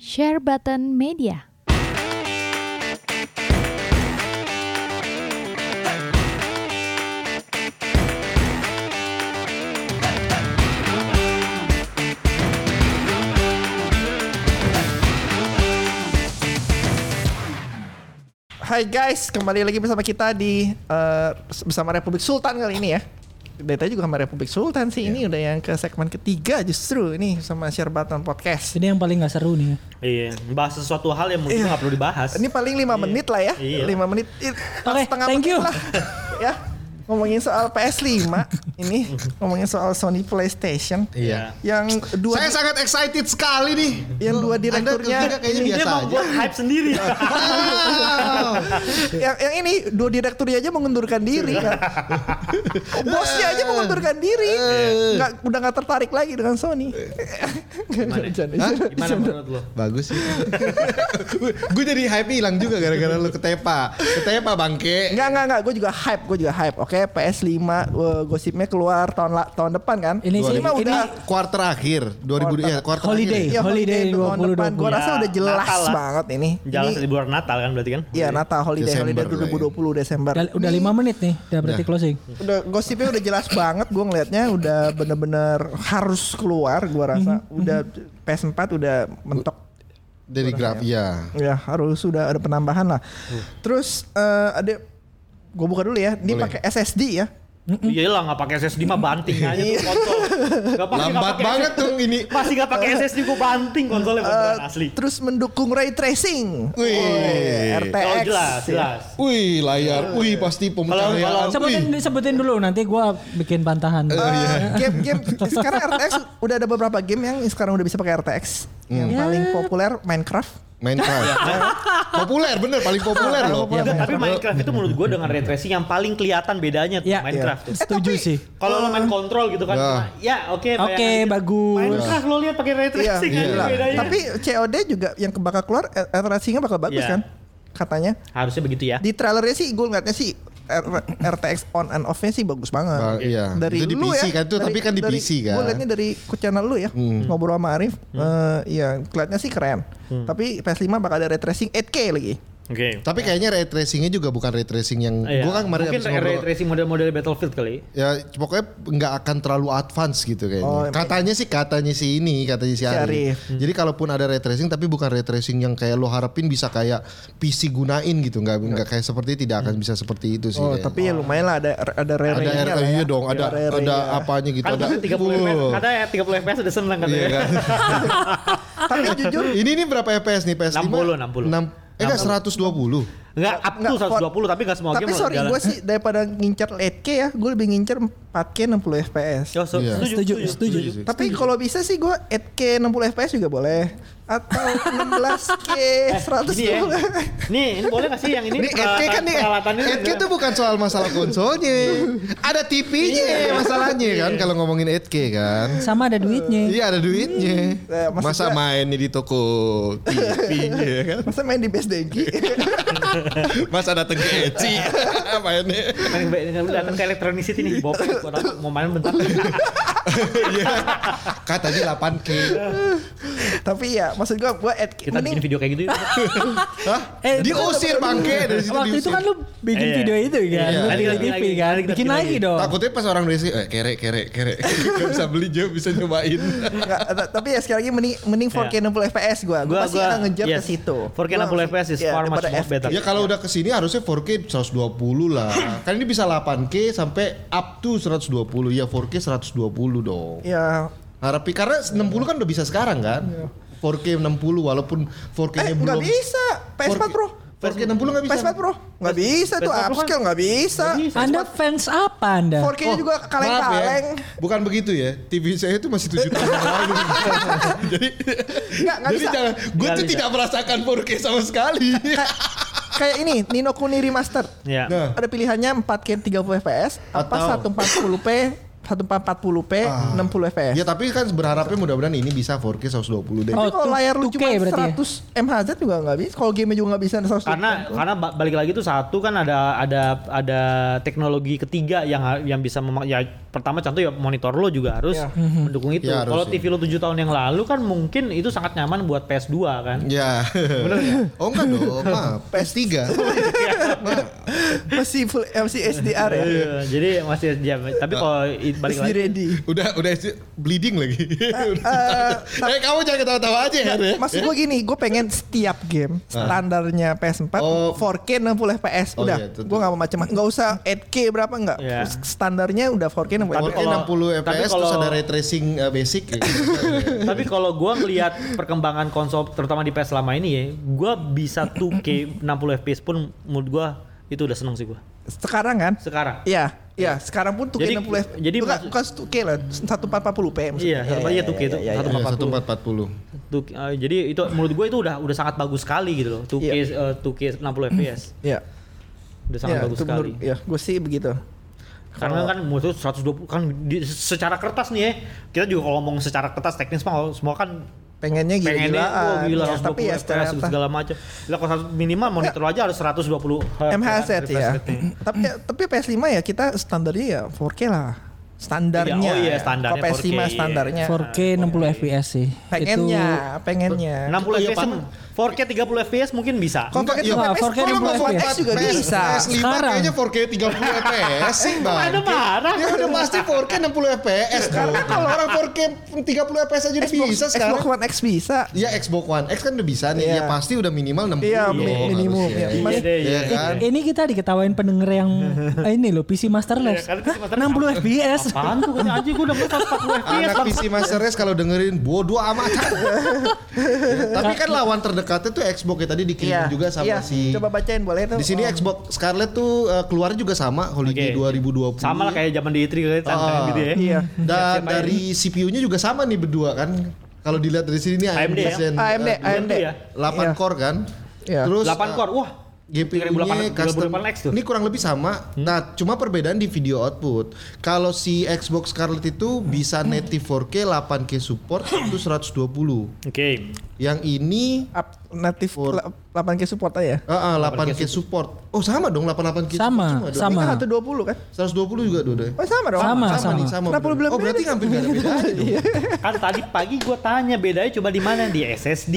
Share Button Media. Hai guys, kembali lagi bersama kita di eh, bersama Republik Sultan kali ini ya. Dari tadi juga sama Republik Sultan sih. Ini udah yang ke segmen ketiga justru ini sama Share Button Podcast. Ini yang paling gak seru nih. Iya, bahas sesuatu hal yang mungkin Iya. nggak perlu dibahas. Ini paling lima menit lah ya. Iya. Lima menit. Ih, Oke, setengah thank menit you. lah. ya. Ngomongin soal PS5 ini ngomongin soal Sony PlayStation. Iya. Yang dua Saya sangat excited sekali nih. yang dua direkturnya Anda kayaknya ini- Dia biasa mau aja. buat hype sendiri. Wow. yang, yang ini dua direkturnya aja mengundurkan diri kan. Bosnya aja mengundurkan diri. Nggak, udah nggak tertarik lagi dengan Sony. Gimana? Hah? bercanda. Gimana menurut lo? Bagus sih. gue jadi hype hilang juga gara-gara lu ketepa. Ketepa bangke. Enggak enggak enggak, gue juga hype, gue juga hype. Oke, PS5 uh, gosipnya keluar tahun la- tahun depan kan? Ini sih- PS5 udah ini Kuarter akhir 2000 ya kuarter Holiday. akhir. ya, Holiday tahun depan. 2020. Gue rasa Ya, udah jelas Natal lah. banget ini. Jalan Ini liburan Natal kan berarti kan? Iya Natal holiday Desember holiday lah ya. 2020 Desember. Udah, udah lima menit nih, udah berarti Udah. closing. Udah gosipnya udah jelas banget gue ngelihatnya udah bener-bener harus keluar gue rasa. Udah PS4 udah mentok Dari graf ya. Ya harus sudah ada penambahan lah. Terus eh, ada gue buka dulu ya. Ini pakai SSD ya. Iya lah nggak pakai SSD mah banting aja tuh konsol. Gak pakai Lambat nggak pakai banget tuh ini. Masih gak pakai SSD gue banting konsolnya beneran asli. Terus mendukung ray tracing. Wih. Oh, RTX. Oh jelas, ya. jelas. Wih layar. Wih pasti kalau- pemencahayaan. Sebutin, Wih. sebutin dulu nanti gua bikin bantahan. Eh, Game-game sekarang RTX udah ada beberapa game yang sekarang udah bisa pakai RTX. Yang Hmm. paling populer Minecraft. Minecraft. populer bener paling populer loh. Iya, Ya, tapi Minecraft itu menurut gue dengan ray tracing yang paling kelihatan bedanya tuh Ya, Minecraft tuh. setuju tapi- sih. Kalau lo main kontrol gitu kan, Nah. ya oke. Oke, bayangin aja. bagus. Minecraft lo lihat pakai ray Iya, tracing kan gila. bedanya. Tapi COD juga yang bakal keluar eh, ray tracingnya bakal bagus Iya. kan? Katanya. harusnya begitu ya. Di trailernya sih gue ngeliatnya sih RTX on and off-nya sih bagus banget. Ba- iya. Dari Itu di lu PC ya, kan tuh, tapi kan di PC kan. Gue liatnya dari channel lu ya, ngobrol sama Arif. Eh, iya, kelihatannya sih keren. Tapi PS5 bakal ada ray tracing 8K lagi. Oke. Tapi kayaknya ray tracingnya juga bukan ray tracing yang Iya. gue kan kemarin Mungkin ray ngobrol. tracing model-model Battlefield kali. Ya pokoknya nggak akan terlalu advance gitu kayaknya. Oh, katanya sih katanya si ini, katanya si Si Arif. Arif. Jadi kalaupun ada ray tracing tapi bukan ray tracing yang kayak lo harapin bisa kayak PC gunain gitu, nggak nggak kayak seperti tidak akan bisa seperti itu sih. Oh, kayaknya. tapi ya lumayan lah ada ada ada rare-nya R- lah ya. iya dong, ada rare-nya. ada apanya gitu, Kan ada ada 30 FPS, ada ya 30 FPS udah seneng katanya. Iya kan? Tapi jujur ini ini berapa FPS nih PS5? 60, 60. Enam- eh enggak 120. Enggak up Nggak, to 120 tapi enggak semua tapi game sorry gue sih daripada ngincer 8K ya, gue lebih ngincer 4K 60 FPS. So- Iya. setuju, Setuju, setuju, setuju. Tapi kalau bisa sih gue 8K 60 FPS juga boleh. Atau 16K 120. Ini ya. Nih, ini boleh gak sih yang ini? Ini 8K kan nih, peralatan ini 8K tuh bukan soal masalah konsolnya. Ada TV-nya masalahnya kan kalau ngomongin 8K kan. Sama ada duitnya. Iya ada duitnya. Eh, maksud Masa main di toko TV-nya ya kan. Masa main di Best Denki? Masa datang ke Eci. Main main- datang ke Electronicity nih, Bob. Gua mau main bentar. Iya. Katanya 8K. Tapi ya maksud gue gue 8K Kita bikin video kayak gitu yuk. Hah? Eh, diusir bangke dari situ Waktu itu diusir. kan lu bikin Iya. video itu kan, Iya. Nanti bikin kita TV kan, bikin bikin lagi lagi. dong. Takutnya pas orang Indonesia, eh kere kere kere. Gak bisa beli jauh bisa nyobain. Tapi ya sekali lagi mending mending 4K 60 FPS gue. Gue Gua- pasti gua- akan ngejar ke situ. 4K Gua 60 FPS is ya, far much better. Ya kalau udah ke sini harusnya 4K 120 lah. kan ini bisa 8K sampai up to 120 ya 4K 120 dong. Ya Harapi karena 60 kan udah bisa sekarang kan. 4K 60 walaupun 4K-nya eh belum. nggak bisa PS4 4K Pro. 4K 60 nggak bisa. PS4 Pro nggak bisa tuh PS4 Pro kan- upscale nggak bisa. Anda fans apa Anda? 4K nya juga kaleng-kaleng. ya, bukan begitu ya. TV saya itu masih 7 tahun yang lalu. jadi Nggak nggak jadi bisa. jangan gue tuh bisa. tidak merasakan 4K sama sekali. Kayak- ini Nino Kuni Remaster. Ya. Nah. Ada pilihannya 4K 30 FPS apa Atau- 140p 1440p, Ah. 60 fps. Ya tapi kan berharapnya mudah-mudahan ini bisa 4K 120 deh. Oh, kalau layar lu 2K cuma berarti ya? 100 MHz juga nggak bisa. Kalau game juga nggak bisa 100. Karena karena ba- balik lagi tuh satu kan ada ada ada teknologi ketiga yang yang bisa memak ya pertama contoh ya monitor lo juga harus Ya. mendukung itu. Ya, Kalau ya. TV lo 7 tahun yang lalu kan mungkin itu sangat nyaman buat PS2 kan. Ya. oh enggak dong, maaf. PS3. masih full eh, masih SDR ya. Iya, jadi masih jam. Tapi kalau i- balik lagi ready. udah udah bleeding lagi. eh kamu jangan ketawa-tawa aja ya. Maksud gue gini, gue pengen setiap game standarnya PS4 Oh. 4K 60 fps Oh udah. iya, tentu. gue nggak mau macam-macam, nggak usah 8K berapa nggak. Iya. Standarnya udah 4K 60 Tapi 4K kalau- 60 tapi fps terus ada ray tracing uh, basic ya. Tapi kalau gua ngelihat perkembangan konsol terutama di PS selama ini ya, gua bisa 2K 60 FPS pun menurut gua itu udah seneng sih gua. Sekarang kan? Sekarang. Iya, iya. Sekarang pun 2K Jadi- 60 fps. jadi bukan, maksud- bukan 2K lah, 1440p maksudnya. Iya, satu iya 2K itu iya, iya. 1440. 1440. Tuh, eh, jadi itu menurut gue itu udah udah sangat bagus sekali gitu loh. 2K Iya. eh, 2K 60 FPS. Iya. Udah sangat Iya, bagus sekali. menurut- Iya, gue sih begitu. Karena kan menurut gue 120 kan di- secara kertas nih ya. Kita juga kalau ngomong secara kertas teknis mah semua kan Pengennya pengennya gila-gilaan. wah, gila Ya, 120 tapi ya secara FPS segala macam. Lah kalau satu minimal monitor aja harus 120 MHz ya. tapi tapi PS5 ya kita standarnya ya 4K lah. Standarnya. Iya, oh iya, ya. standarnya Kalau PS5 4K, iya. standarnya. 4K 60 fps sih. Pengennya, pengennya. 60 Oh, iya, FPS 4K 30 FPS mungkin bisa. Kalau pakai Iya, Pak, 4K 60 FPS juga bisa. PS5 Sekarang. kayaknya 4K 30 fps sih bang. Ada marah. Ya udah pasti 4K 60 fps. Karena kalau orang 4K 30 fps aja udah Xbox, bisa sekarang. Xbox One X bisa. Ya Xbox One X kan udah bisa nih. Iya. Ya pasti udah minimal 60. Iya, minimum, iya. Iya iya. Iya kan? Ini kita diketawain pendengar yang eh, ini loh PC Master Race. Iya, kan PC Master Race 60 apa? fps. Apaan tuh kan anjing gue udah 140 FPS. Anak PC Master Race kalau dengerin bodoh amat. Ya, Tapi kan lawan terdekatnya tuh Xbox ya tadi dikirim Iya. juga sama iya. si Coba bacain boleh tuh. Di sini Oh. Xbox Scarlet tuh uh, keluarnya juga sama Holiday Oke. 2020. Sama lah kayak zaman di E3 kali Ah. gitu ya. Iya. Dan dari CPU-nya juga sama nih berdua kan. Kalau dilihat dari sini nih AMD ya? Zen, AMD, uh, AMD. ya? 8 Iya. core kan. Iya. Terus 8 uh, core. Wah. GPU-nya 3800 custom. 38X tuh. Ini kurang lebih sama. Nah, cuma perbedaan di video output. Kalau si Xbox Scarlet itu bisa native 4K 8K support itu 120. Oke. Yang ini Up, native For- la- 8K support aja ya. uh, uh, 8K support. Oh, sama dong 88K Sama, support. sama. Ini kan 120 kan? 120 juga dua-duanya. Oh sama dong. Sama, sama, nih, sama. Kenapa lu bilang oh, berarti beda? hampir ada bedanya dong. Kan tadi pagi gue tanya bedanya coba di mana di SSD.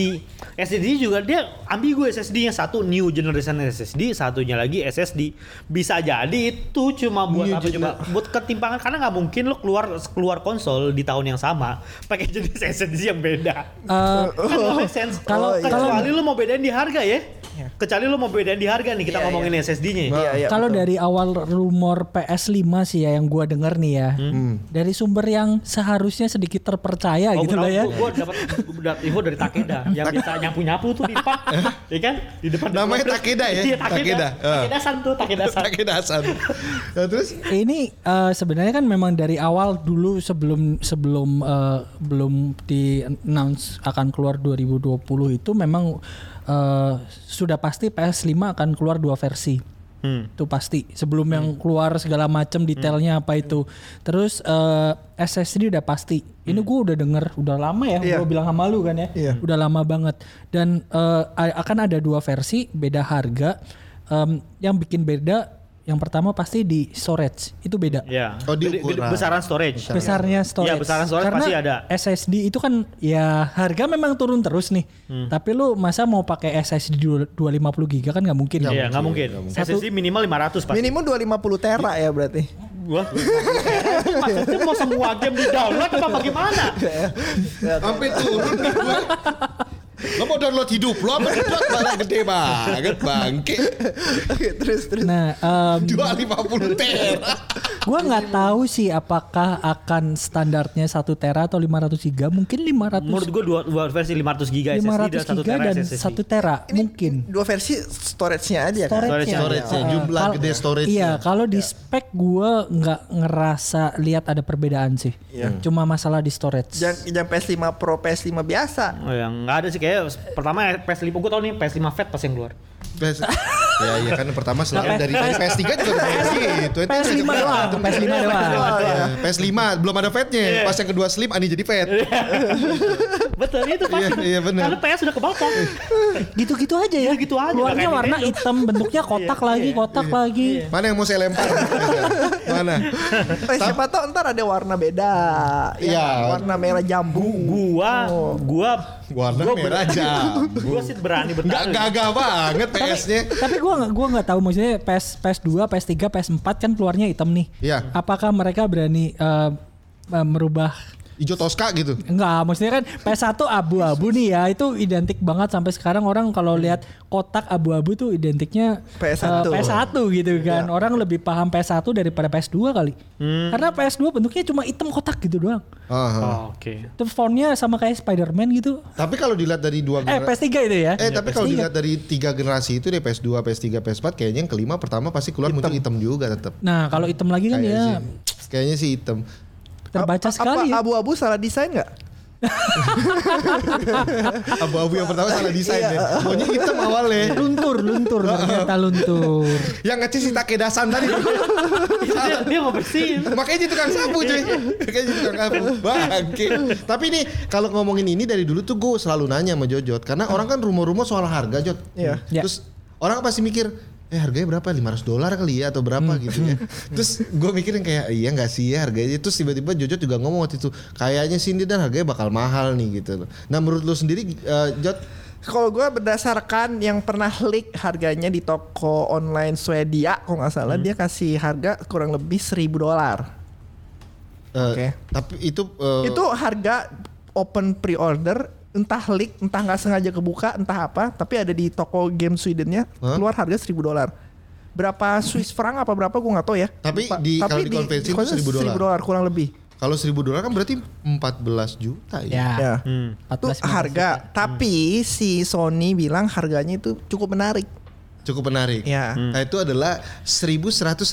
SSD juga dia ambigu SSD yang satu new generation SSD, satunya lagi SSD. Bisa jadi itu cuma buat New apa coba? Buat ketimpangan karena nggak mungkin lo keluar keluar konsol di tahun yang sama pakai jenis SSD yang beda. Eh, Kan nggak make sense. Kalau- kecuali lo mau bedain di harga ya. Iya. Kecuali lo mau bedain di harga nih kita Iya, ngomongin SSD-nya. Iya, iya. Kalau dari awal rumor PS5 sih ya yang gua denger nih ya. Hmm. Dari sumber yang seharusnya sedikit terpercaya gitu lah ya. Gue dapat info dari Takeda yang bisa nyapu-nyapu tuh di depan, ya kan? Di depan. Namanya. Takeda ya? Iya Takeda. Takeda. Ah. Takeda san tuh Takeda san. Pakai dasar. Nah, terus Ini eh, sebenarnya kan memang dari awal dulu sebelum sebelum eh, belum di announce akan keluar 2020 itu memang eh, sudah pasti PS5 akan keluar dua versi. Hmm. Itu pasti. Sebelum yang keluar segala macam detailnya apa itu. Terus eh, SSD udah pasti. Ini gue udah denger udah lama ya. Iya. Gue bilang sama lu kan ya. Iya. Udah lama banget. Dan a- akan ada dua versi, beda harga. Em, yang bikin beda yang pertama pasti di storage. Itu beda. Ya. Oh, di ukuran. besaran storage. besarnya storage. Iya, besaran storage Karena pasti ada. SSD itu kan ya harga memang turun terus nih. Hmm. Tapi lu masa mau pakai SSD dua- 250 GB kan nggak mungkin. Iya, nggak mungkin. SSD minimal 500 pasti. Minimum 250 tera ya berarti. Wah. Maksudnya mau semua game di download apa bagaimana? sampai turun nih gue. Lo mau download hidup lo apa download malah gede banget bangke. Oke, terus terus. Nah, em, 250 tera. gua nggak tahu sih apakah akan standarnya 1 tera atau 500 GB. Mungkin 500 Menurut gua dua, dua versi 500 GB SSD dan 500 1 GB tera dan SSD. 1 tera mungkin. Dua versi storage-nya aja kan. Storage-nya. Storage-nya, Ah, jumlah gede storage. Iya, kalau di spek gua nggak ngerasa lihat ada perbedaan sih. Cuma masalah di storage. Jangan, jangan PS5 Pro, PS5 biasa. Oh, yang nggak ada sih kayak pertama PS5 gua tau nih PS5 Fat pas yang keluar. PS, Ya iya kan pertama selalu Nah, dari, dari PS3 juga udah gitu. Itu PS5 doang, PS5 doang. Ya, PS5 belum ada fatnya. Pas yang kedua slim Ani jadi fat. Betul itu pasti. Iya, iya, benar. Karena PS udah kebakar. Gitu-gitu aja ya. Gitu-gitu aja, Keluarnya kayak warna hitam, bentuknya kotak lagi, kotak lagi. Mana yang mau saya lempar? Mana? Eh, siapa tahu ntar ada warna beda. Ya, Iya. warna merah jambu. Gua, Oh. gua, Warna gua merah jambu. Gua sih berani Enggak bertaruh. gagah banget PS-nya. Tapi gua nggak gua nggak tahu maksudnya PS PS2, PS3, PS4 kan keluarnya hitam nih. Iya. Apakah mereka berani eh, merubah Ijo Tosca gitu. Enggak, maksudnya kan PS1 abu-abu nih ya, itu identik banget sampai sekarang orang kalau lihat kotak abu-abu tuh identiknya PS1. eh, PS1 gitu kan. Orang lebih paham PS1 daripada PS2 kali. Karena PS2 bentuknya cuma hitam kotak gitu doang. Aha. Oh, Oke. Terus fontnya sama kayak Spider-Man gitu. Tapi kalau dilihat dari dua Eh, genera- PS3 itu ya. Eh tapi kalau PS3. dilihat dari tiga generasi itu deh PS2, PS3, PS4 kayaknya yang kelima pertama pasti keluar muncul hitam juga tetap. Nah, kalau hitam lagi kan Kayaknya ya sih. Kayaknya sih hitam. Terbaca Apa- sekali Apa ya. abu-abu salah desain nggak? Abu-abu yang pertama salah desain deh. Maunya hitam awalnya. Luntur, luntur, ternyata luntur. Yang ngecek si Takedasan tadi. dia, dia mau bersihin. Makanya jadi tukang sapu cuy. Makanya jadi tukang sapu. Bangke. Tapi nih kalau ngomongin ini dari dulu tuh gue selalu nanya sama Jojot. Karena orang kan rumor-rumor soal harga Jot. Iya. Ya. Terus orang pasti mikir eh harganya berapa? 500 dolar kali ya atau berapa gitu ya. Terus gue mikirin kayak iya nggak sih ya harganya? Terus tiba-tiba Jojot juga ngomong waktu itu kayaknya sih ini dan harganya bakal mahal nih gitu loh. Nah menurut lu sendiri eh, Jot? Kalau gue berdasarkan yang pernah leak harganya di toko online Swedia, kalau nggak salah dia kasih harga kurang lebih 1000 dolar. eh, Oke. tapi itu eh, Itu harga open pre-order, entah leak, entah nggak sengaja kebuka, entah apa, tapi ada di toko game Swedennya Hah? keluar harga 1000 dolar. Berapa Swiss franc apa berapa gue nggak tahu ya. Tapi Lupa. di- kalau dikonversi itu 1000 dolar. dolar kurang lebih. kalau 1000 dolar kan berarti 14 juta ya, Ya. Ya. Hmm. Itu 14 harga, tapi si Sony bilang harganya itu cukup menarik. Cukup menarik Ya. nah itu adalah 1111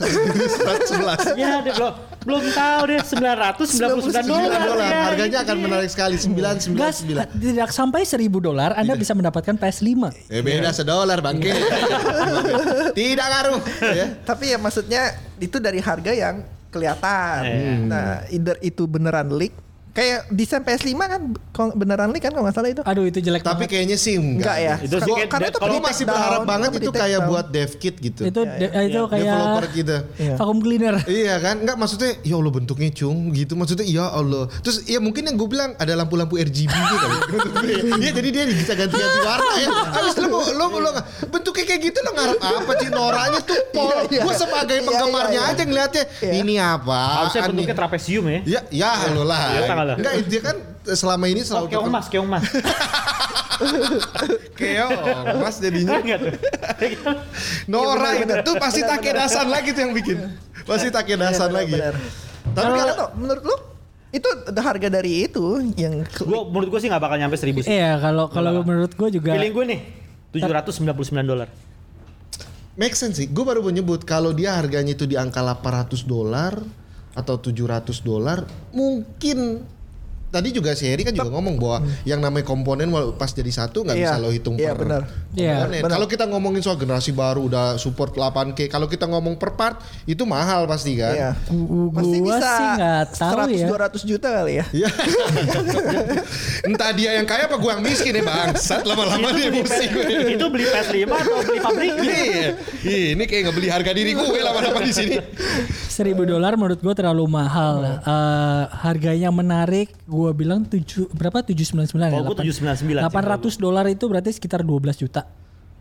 Ya, belum belum tahu deh 999 dolar. dolar Ya, harganya akan dia. menarik sekali Gas 999 tidak sampai 1000 dolar Anda bisa mendapatkan PS5. Eh beda sedolar bangke. Tidak ngaruh. Ya. Tapi ya maksudnya itu dari harga yang kelihatan. Iya. Nah, either itu beneran leak. Kayak desain PS5 kan kalau beneran leak kan kalau nggak salah itu. Aduh itu jelek Tapi banget. kayaknya sih enggak. Enggak ya. Itu sih karena itu kalau masih berharap down, banget itu kayak down. buat dev kit gitu. Itu de- itu kayak Developer gitu. Iya. vacuum cleaner. Iya kan, enggak maksudnya ya Allah bentuknya cung gitu maksudnya ya Allah. Terus ya mungkin yang gue bilang ada lampu-lampu RGB gitu kali. Iya jadi dia bisa ganti-ganti warna ya. Habis lo mau- lo lo bentuknya kayak gitu lo ngarep apa sih noranya tuh pol. Iya, iya. Gue sebagai Iya, penggemarnya iya, iya. aja ngeliatnya Iya. ini apa? Harusnya bentuknya trapesium ya. Ya, ya lo lah. Iya, tanggal lah. Enggak, dia kan selama ini Oh, selalu keong mas, keong mas. Keong, mas jadinya. Enggak tuh. Nora Iya, itu tuh pasti takedasan lagi tuh yang bikin. Pasti takedasan lagi. benar. Tapi kalau menurut lu itu harga dari itu yang Gua menurut gua sih nggak bakal nyampe 1000 sih. Iya, kalau kalau menurut gue juga Feeling gue nih 799 dolar. make sense sih. Gue baru mau nyebut kalau dia harganya itu di angka 800 dolar atau 700 dolar, mungkin tadi juga si Heri kan juga ngomong bahwa yang namanya komponen walau pas jadi satu nggak Iya, bisa lo hitung iya, per benar. Iya, komponen. benar. Kalau kita ngomongin soal generasi baru udah support 8K, kalau kita ngomong per part itu mahal pasti kan. Iya. Gu- Pasti gua bisa sih nggak tahu 100 ya. 200 juta kali ya. Iya. Entah dia yang kaya apa gua yang miskin ya bangsat lama-lama dia gue. Itu beli PS5 atau beli pabriknya? Iya. Ini kayak ngebeli harga diri gue lama-lama di sini. 1000 dolar menurut gue terlalu mahal. Eh, harganya menarik. Gue bilang tujuh berapa 799 ya? Oh, gua 799 sih 800 dolar itu berarti sekitar 12 juta.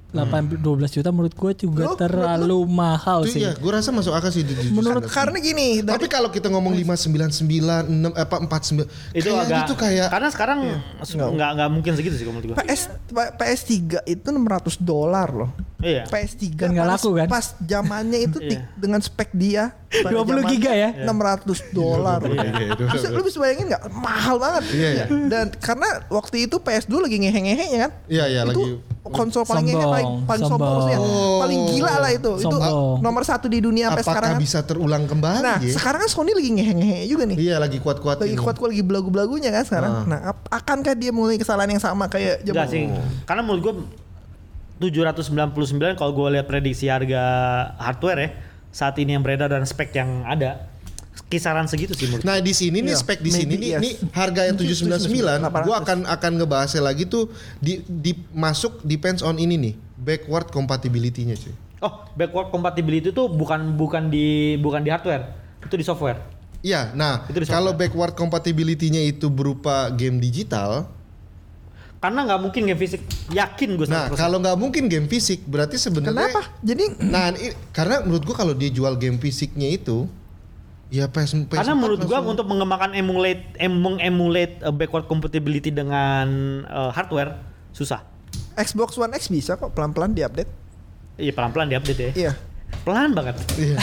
8 12 juta menurut gue juga Lu- terlalu mahal Itu sih. ya, gue rasa masuk akal sih. di- di- Menurut karena gini, dari Tapi kalau kita ngomong 599 6 apa 49 Itu agak itu kayak karena sekarang nggak nggak mungkin segitu sih kalau menurut gua. PS PS3 itu 600 dolar loh. Iya. PS3 Dan nggak pas- laku kan? Pas zamannya itu di- Iya. dengan spek dia pada 20 zaman giga ya? 600 dolar. iya, iya, Bisa, lu bisa bayangin nggak? Mahal banget. Iya, iya. Dan karena waktu itu PS2 lagi ngehe-ngehe ya kan? Iya, iya, itu lagi- konsol paling ngehe paling paling sombong, sombong. maksudnya. Oh. Paling gila lah itu. Itu Sombong. nomor satu di dunia sampai sekarang. apakah kan. bisa terulang kembali Nah, ya? sekarang kan Sony lagi ngehe-ngehe juga nih. Iya, lagi kuat-kuat Lagi kuat-kuat lagi belagu-belagunya kan sekarang. Ah. Nah, akankah dia mulai kesalahan yang sama kayak Enggak zaman sih. Karena menurut gua 799 kalau gue lihat prediksi harga hardware ya saat ini yang beredar dan spek yang ada kisaran segitu sih menurut. Nah di sini nih Iya, spek di sini nih, yes. nih harga yang 799, 800. gua akan akan ngebahasnya lagi tuh di, di masuk depends on ini nih backward compatibility-nya cuy. Oh, backward compatibility itu bukan bukan di bukan di hardware, itu di software. Iya, nah kalau backward compatibility-nya itu berupa game digital, Karena nggak mungkin game fisik. Yakin gue nah 100%. kalau nggak mungkin game fisik berarti sebenarnya Kenapa? Jadi Nah, i- karena menurut gua kalau dia jual game fisiknya itu ya PS, PS Karena menurut gua untuk mengembangkan emulate em, mengemulate uh, backward compatibility dengan uh, hardware susah. Xbox One X bisa kok pelan-pelan diupdate. Iya pelan-pelan diupdate ya. Iya. Pelan banget. Iya.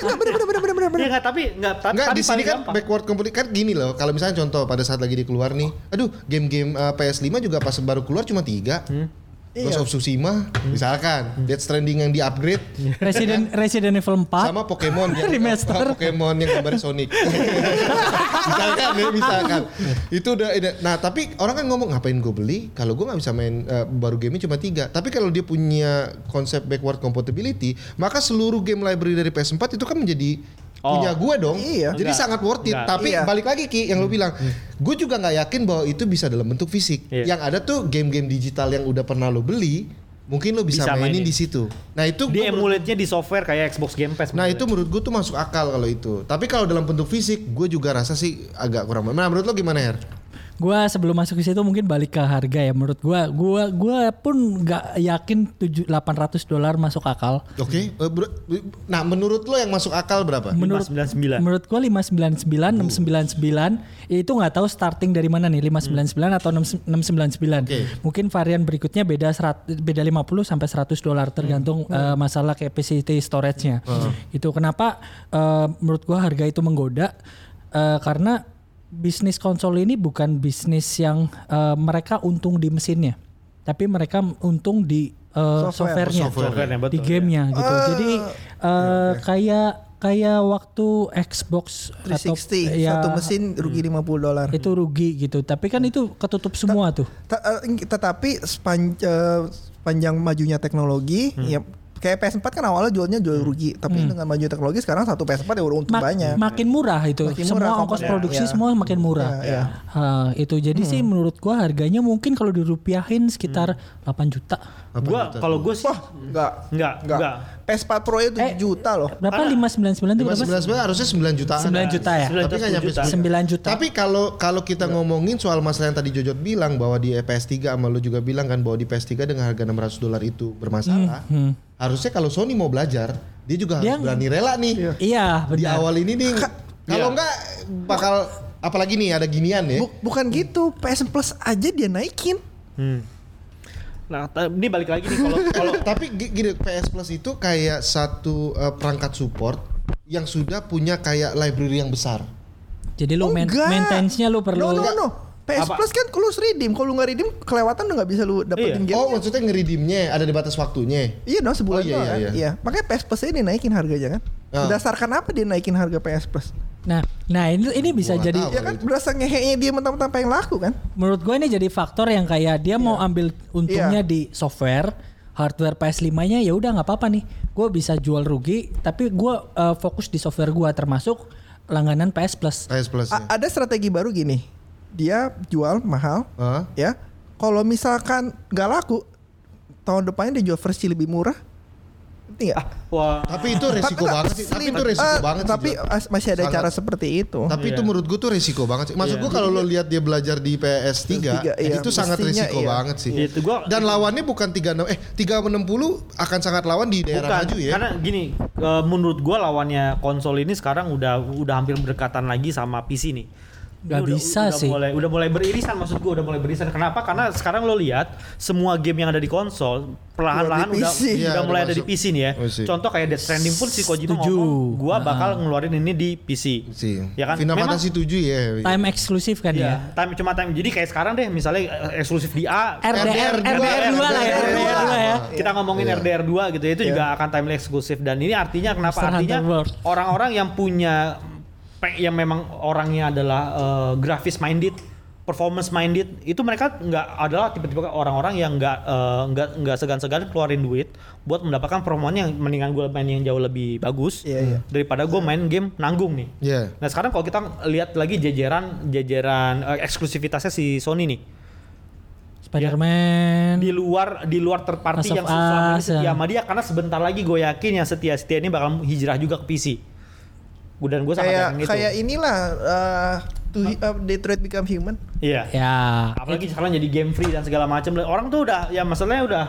Enggak bener bener bener bener bener. Iya nggak tapi nggak tapi Enggak di sini kan gampang. backward compatibility kan gini loh. Kalau misalnya contoh pada saat lagi dikeluar nih, aduh game-game uh, PS5 juga pas baru keluar cuma tiga. Ghost Iya. of Tsushima, misalkan Death Stranding yang di-upgrade Resident Resident Evil 4 sama Pokemon yang Remaster. Pokemon yang gambar Sonic. misalkan ya, misalkan. Itu udah udah- nah, tapi orang kan ngomong ngapain gue beli kalau gue nggak bisa main uh, baru gamenya cuma tiga. Tapi kalau dia punya konsep backward compatibility, maka seluruh game library dari PS4 itu kan menjadi Oh. punya gue dong. Iya. Jadi Enggak. sangat worth it. Enggak. Tapi Iya. balik lagi Ki yang lu bilang, gue juga nggak yakin bahwa itu bisa dalam bentuk fisik. Iya. Yang ada tuh game-game digital yang udah pernah lo beli, mungkin lo bisa, Bisa mainin mainin. di situ. Nah itu di emulate-nya di software kayak Xbox Game Pass. Nah itu menurut gue tuh masuk akal kalau itu. Tapi kalau dalam bentuk fisik, gue juga rasa sih agak kurang. Nah menurut lo gimana Her? Gua sebelum masuk ke situ mungkin balik ke harga ya menurut gua. Gua gua pun nggak yakin 7 800 dolar masuk akal. Oke. eh, ber- Nah menurut lo yang masuk akal berapa? Menurut 599. menurut gua 599, 699 ya itu nggak tahu starting dari mana nih 599 atau 6 699. Oke. Mungkin varian berikutnya beda serat, beda 50 sampai 100 dolar tergantung eh, masalah capacity storage-nya. Itu kenapa eh, menurut gua harga itu menggoda eh, karena bisnis konsol ini bukan bisnis yang eh, mereka untung di mesinnya, tapi mereka untung di Software. softwarenya, Softwarenya, di gamenya gitu. Jadi eh, kayak kayak waktu Xbox 360 atau ya, satu mesin rugi 50 dolar. itu rugi gitu. Tapi kan itu ketutup semua tuh. Ta- tetapi sepan- sepanjang majunya teknologi ya kayak PS4 kan awalnya jualnya jual rugi tapi dengan maju teknologi sekarang satu PS4 ya udah untung Mak- banyak Makin murah itu. Makin semua murah ongkos produksi Ya. semua makin murah. Ya, ya. Ha, itu jadi sih menurut gua harganya mungkin kalau dirupiahin sekitar 8 juta. Gua kalau gue sih wah enggak Enggak, enggak. PS4 Pro 7 Eh, juta loh Berapa 599 itu berapa? 599 harusnya 9 jutaan. 9 juta ya? Tapi nggak nyampe juta. 9 juta. Tapi kalau kalau kita ngomongin soal masalah yang tadi Jojot bilang bahwa di PS3 sama lu juga bilang kan bahwa di PS3 dengan harga 600 dolar itu bermasalah. Harusnya kalau Sony mau belajar, dia juga harus Dia- berani rela nih. Iya, Di benar. awal ini nih kalau Iya. enggak bakal apalagi nih ada ginian ya. Bu- bukan gitu PS Plus aja dia naikin Hmm. Nah, ini balik lagi nih kalau kalau Tapi gi- gini PS Plus itu kayak satu eh, perangkat support yang sudah punya kayak library yang besar. Jadi lu main, Enggak. maintenance-nya lu perlu no no no PS Apa? Plus kan kalau lu redeem kalau lu nggak redeem kelewatan udah nggak bisa lu dapetin game Oh, maksudnya ngeredeemnya ada di batas waktunya. Iya dong sebulan Oh, iya, doang iya, kan? iya. Iya. Makanya PS Plus ini naikin harganya kan. Ah. Berdasarkan apa dia naikin harga PS Plus? Nah, nah ini ini bisa Gua jadi tahu. Ya kan berdasarkan ngehenya dia mentang-mentang pengen laku kan? menurut gue ini jadi faktor yang kayak dia mau ambil untungnya di software, hardware PS5-nya ya udah nggak apa-apa nih. Gue bisa jual rugi, tapi gue uh, fokus di software gue termasuk langganan PS Plus. PS Plus. A- ada strategi baru gini. Dia jual mahal Hah? ya. Kalau misalkan nggak laku tahun depannya dia jual versi lebih murah. Ngerti nggak? wah Tapi itu resiko Tapi banget sih. Tapi itu resiko Eh, banget sih. Tapi as- masih ada Sangat. cara seperti itu. Tapi itu Iya. menurut gue tuh resiko banget sih. Maksud Iya. gue kalau lo lihat dia belajar di PS3, PS3, iya. itu sangat Mestinya resiko iya. banget sih. Itu gua- Dan lawannya bukan 36 eh 360 akan sangat lawan di daerah Bukan, maju ya. karena gini, eh, menurut gua lawannya konsol ini sekarang udah udah hampir berdekatan lagi sama PC nih. Nggak udah- bisa udah sih. Mulai, udah mulai beririsan maksud gua udah mulai beririsan. Kenapa? Karena sekarang lo lihat semua game yang ada di konsol perlahan-lahan di udah PC. udah Iya, mulai udah ada di. PC nih ya. Oh. Contoh kayak Death Stranding pun si Kojima ngomong, gua Ah. bakal ngeluarin ini di PC. sih. Ya kan? Final Memang- Fantasy 7 ya. Time eksklusif kan Iya, ya. time cuma time. Jadi kayak sekarang deh misalnya eh, eksklusif di A, RDR RDR 2 lah ya, RDR 2 ya. kita ngomongin Iya. RDR 2 gitu ya itu juga akan time eksklusif dan ini artinya kenapa artinya orang-orang yang punya yang memang orangnya adalah eh, grafis minded performance minded itu mereka nggak adalah tipe-tipe orang-orang yang nggak eh, nggak nggak segan-segan keluarin duit buat mendapatkan performa yang mendingan gue main yang jauh lebih bagus Iya, iya. daripada gue main game nanggung nih. Iya. Nah sekarang kalau kita lihat lagi jajaran jajaran eh, eksklusivitasnya si Sony nih Spider-Man. di luar di luar third party Last of yang selama ini setia ya. sama dia karena sebentar lagi gue yakin yang setia-setia ini bakal hijrah juga ke PC. Gua- Dan gue sangat kayak itu. kayak inilah uh, to, uh, Detroit Become Human. Iya. Ya. Apalagi sekarang jadi game free dan segala macam. Orang tuh udah ya masalahnya udah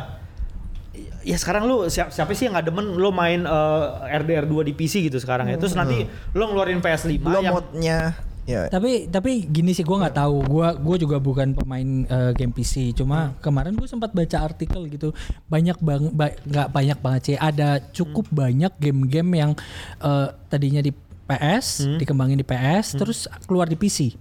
ya sekarang lu siapa, siapa sih yang nggak demen lu main eh, RDR 2 di PC gitu sekarang ya. Terus nanti lu ngeluarin PS5 Belum yang modnya. Ya. Tapi tapi gini sih gue nggak tahu. Gua gua juga bukan pemain eh, game PC. Cuma kemarin gue sempat baca artikel gitu. Banyak bang ba- nggak banyak banget sih. Ada cukup banyak game-game yang eh, tadinya di PS, dikembangin di PS, terus keluar di PC.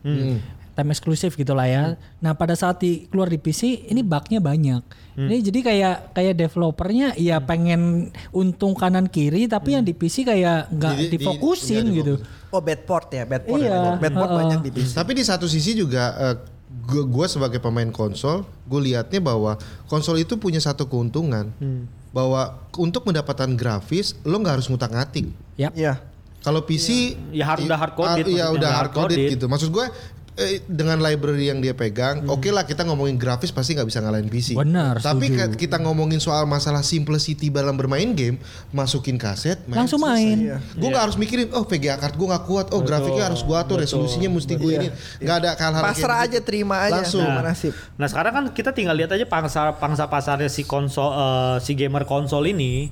Time eksklusif gitu lah ya. Nah pada saat di keluar di PC ini bugnya banyak. Ini jadi kayak kayak developernya ya pengen untung kanan kiri tapi yang di PC kayak nggak di- difokusin nggak gitu. Oh bad port ya, bad port. Iya, ya. Bad port heeh. banyak di PC. Tapi di satu sisi juga eh, gua, gua sebagai pemain konsol, gue liatnya bahwa konsol itu punya satu keuntungan. Bahwa untuk mendapatkan grafis lo nggak harus ngutak-ngatik. Yap. Iya. Kalau PC Ya, har- udah hardcoded, Iya maksudnya, udah hardcoded. gitu. Maksud gue eh, dengan library yang dia pegang, Hmm. oke lah kita ngomongin grafis pasti nggak bisa ngalahin PC. Benar, Tapi setuju. kita ngomongin soal masalah simplicity dalam bermain game, masukin kaset, main, Langsung selesai. main. Iya. Gue nggak harus mikirin, oh VGA card gue nggak kuat, oh grafiknya harus gue atur, resolusinya mesti gue ini. Nggak ada hal-hal Pasrah gitu. aja terima aja Langsung. sama nasib. Nah sekarang kan kita tinggal lihat aja pangsa pangsa pasarnya si konsol eh, si gamer konsol ini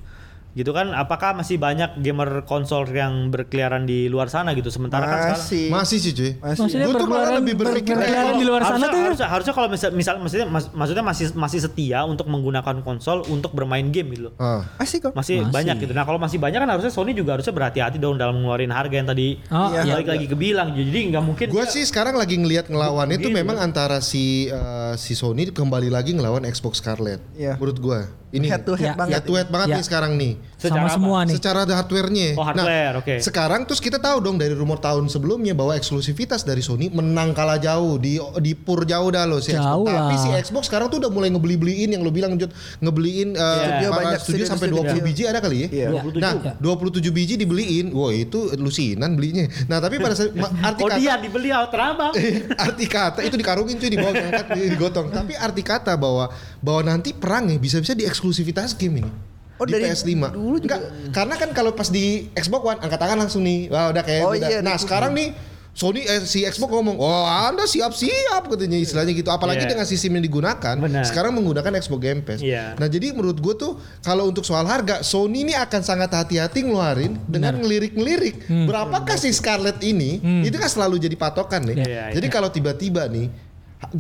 gitu kan apakah masih banyak gamer konsol yang berkeliaran di luar sana gitu sementara kan sekarang Masih. Masih sih cuy. Masih. Gua tuh malah lebih berpikir berkeliaran kayak di luar sana harusnya, tuh harusnya, harusnya kalau misal, misal maksudnya mas- maksudnya masih masih setia untuk menggunakan konsol untuk bermain game gitu loh. Ah. Masih kok. Masih, Masih. banyak gitu. Nah, kalau masih banyak kan harusnya Sony juga harusnya berhati-hati dong dalam ngeluarin harga yang tadi Oh, Iya. balik lagi ke bilang. Jadi nggak mungkin Gue dia- sih sekarang lagi ngelihat ngelawan itu Gitu. memang antara si eh, si Sony kembali lagi ngelawan Xbox Scarlett. Iya. Menurut gue ini head to head Ya, banget. head to head banget Ya. nih sekarang nih. Secara sama apa? semua nih. Secara ada hardware-nya. Oh, hardware, nah, oke. Sekarang terus kita tahu dong dari rumor tahun sebelumnya bahwa eksklusivitas dari Sony menang kalah jauh di di pur jauh dah loh si Jauh Xbox. Tapi lah. si Xbox sekarang tuh udah mulai ngebeli-beliin yang lo bilang Jod, ngebeliin eh, Studio para banyak, studio studio- sampai studio 20 kecil. biji ada kali ya. Iya. 27. Nah, 27 biji dibeliin. Wah, itu lusinan belinya. Nah, tapi pada saat arti Oh kata dia dibeli terabang. arti kata itu dikarungin cuy di bawah diangkat di- digotong. Tapi arti kata bahwa bahwa nanti perang ya bisa-bisa di eksklusivitas game ini. Oh, di dari PS5. dulu juga. Enggak, karena kan kalau pas di Xbox One angkat tangan langsung nih. Wah, udah kayak Oh, udah. iya, Nah, dari sekarang nih Sony eh, si Xbox ngomong, "Oh, Anda siap-siap," katanya istilahnya gitu. Apalagi Iya. dengan sistem yang digunakan, Benar. sekarang menggunakan Xbox Game Pass. Iya. Nah, jadi menurut gue tuh kalau untuk soal harga, Sony ini akan sangat hati-hati ngeluarin dengan ngelirik-ngelirik. Hmm. Berapakah si Scarlett ini? Itu kan selalu jadi patokan nih. Iya, Jadi iya. kalau tiba-tiba nih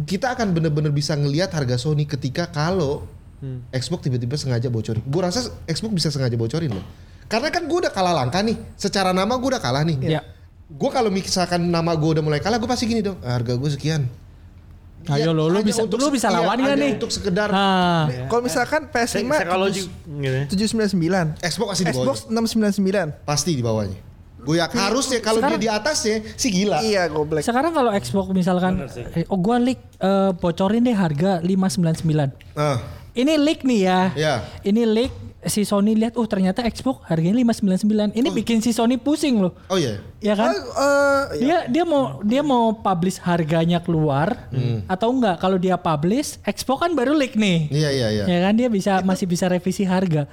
kita akan bener-bener bisa ngelihat harga Sony ketika kalau Xbox tiba-tiba sengaja bocorin. Gue rasa Xbox bisa sengaja bocorin loh. Karena kan gue udah kalah langkah nih. Secara nama gue udah kalah nih. Iya. Gue kalau misalkan nama gue udah mulai kalah, gue pasti gini dong. Harga gue sekian. Ayo lo, lu hanya bisa- untuk lu bisa iya, lawan hanya nih? Untuk sekedar Ah. Kalau misalkan PS5 Psikologi gitu. ya. 799. Xbox pasti di Xbox bawahnya. 699. Pasti di bawahnya. Gue ya harusnya kalau dia di atasnya sih gila. Iya, goblok. Sekarang kalau Xbox misalkan, eh, oh gua leak eh, bocorin deh harga 599. Ah, Ini leak nih ya. Iya. Ini leak si Sony lihat, oh ternyata Xbox harganya 599. Ini bikin si Sony pusing loh. oh iya. Ya kan? Oh, eh, iya. Dia dia mau dia mau publish harganya keluar atau enggak? Kalau dia publish, Xbox kan baru leak nih. Iya iya iya. Ya kan dia bisa masih bisa revisi harga.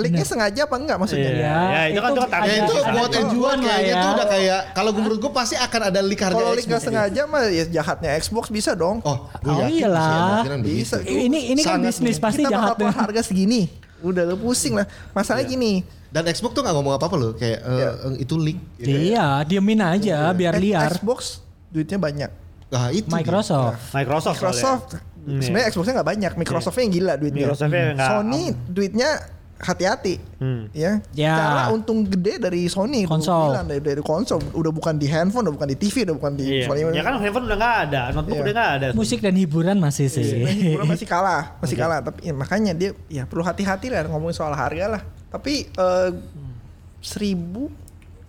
Leaknya sengaja apa enggak maksudnya? Iya. Ya, Ya, itu kan itu Ya itu ada- buat tujuan lah kayaknya ya. itu udah kayak kalau menurut gue pasti akan ada leak harga Kalau Xbox. nggak sengaja mah ya jahatnya Xbox bisa dong. Oh, gue Oh iyalah. kemungkinan Bisa. Ini ini kan bisnis pasti Kita jahatnya. keluar harga segini. Udah lu pusing lah. Masalahnya gini. Dan Xbox tuh gak ngomong apa-apa loh, kayak eh, Iya. eh, itu leak. gitu. Iya, diemin aja biar X- liar. Xbox duitnya banyak. Nah itu. Microsoft. Microsoft. soalnya. Microsoft sebenarnya Xboxnya nggak banyak. Microsoftnya yang gila duitnya. Microsoftnya Sony duitnya hati-hati. Hmm. Ya. Ya. Cara untung gede dari Sony. Konsol. bilang, dari, dari konsol. Udah bukan di handphone, udah bukan di TV, udah bukan di Iya. Sony. Ya kan handphone udah nggak ada, notebook Iya. udah nggak ada. Musik dan hiburan masih sih. Nah, hiburan masih kalah, masih kalah. Tapi ya, makanya dia ya perlu hati-hati lah ngomongin soal harga lah. Tapi eh, seribu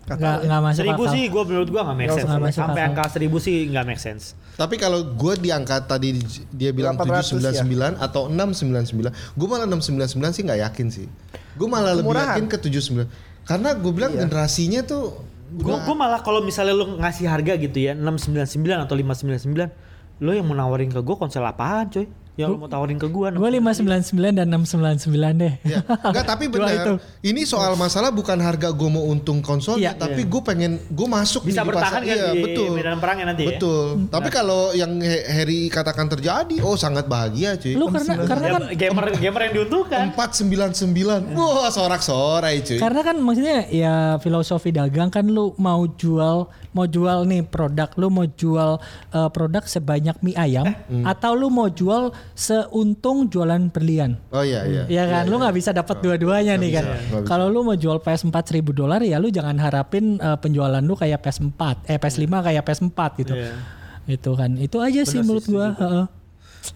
nggak nggak masuk Seribu akal. sih gue menurut gue nggak make sense. masuk Sampai akal. angka seribu sih nggak make sense. Tapi kalau gue diangkat tadi dia bilang 800 799 atau 699, gue malah 699 sih nggak yakin sih. Gue malah lebih yakin ke 79. Karena gue bilang generasinya tuh Gue gue malah kalau misalnya lu ngasih harga gitu ya 699 atau 599 lo yang mau nawarin ke gue konsol apaan coy? Yang lu mau tawarin ke gue? Gue 599 dan 699 deh. Ya, enggak tapi benar. itu. Ini soal masalah bukan harga gue mau untung konsolnya, Iya. tapi gue pengen gue masuk Bisa nih di bertahan pasar. kan iya, di betul. medan perangnya nanti ya? Betul. Tapi kalau yang Harry katakan terjadi, oh sangat bahagia cuy. Lu karena karena kan gamer gamer yang diuntungkan. 499. Wah, sorak-sorai cuy. Karena kan maksudnya ya filosofi dagang kan lu mau jual mau jual nih produk lu mau jual eh, produk sebanyak mie ayam atau lu mau jual seuntung jualan berlian. Oh iya iya. Ya kan, lu nggak bisa dapat dua-duanya nih kan. bisa. Kalau lu mau jual PS4 1000 dolar ya lu jangan harapin eh, penjualan lu kayak PS4, eh PS5 kayak PS4 gitu. Iya. Itu kan. Itu aja sih menurut gua, heeh.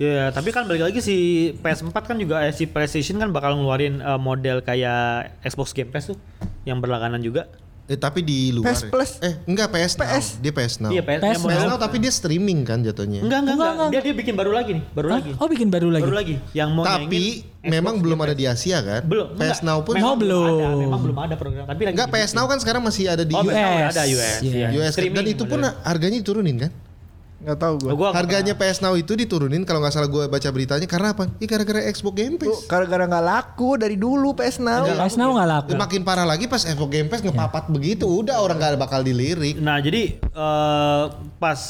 Ya, tapi kan balik lagi si PS4 kan juga eh, si PlayStation kan bakal ngeluarin eh, model kayak Xbox Game Pass tuh yang berlangganan juga. Eh tapi di luar. PS ya. Plus. Eh enggak PS, Now. PS. Dia PS Now. Iya, PS, PS PS Now tapi dia streaming kan jatuhnya. Enggak, enggak, Enggak, enggak, enggak. Dia dia bikin baru lagi nih, baru Hah? lagi. Oh, bikin baru lagi. Baru lagi. Yang mau Tapi memang belum ada di Asia kan? belum PS enggak, Now pun memang Oh, belum. ada, memang belum ada program tapi lagi enggak PS Now kan sekarang masih ada di Oh, US. Now ada US. Iya. US. Streaming dan itu pun harganya diturunin kan? Nggak tahu gue. Oh, gua Harganya PS Now itu diturunin kalau nggak salah gue baca beritanya karena apa? Iya gara-gara Xbox Game Pass. gara-gara nggak laku dari dulu PS Now. PS Now nggak laku. Eh, Makin parah lagi pas Xbox Game Pass ngepapat begitu, udah orang gak bakal dilirik. Nah jadi eh, pas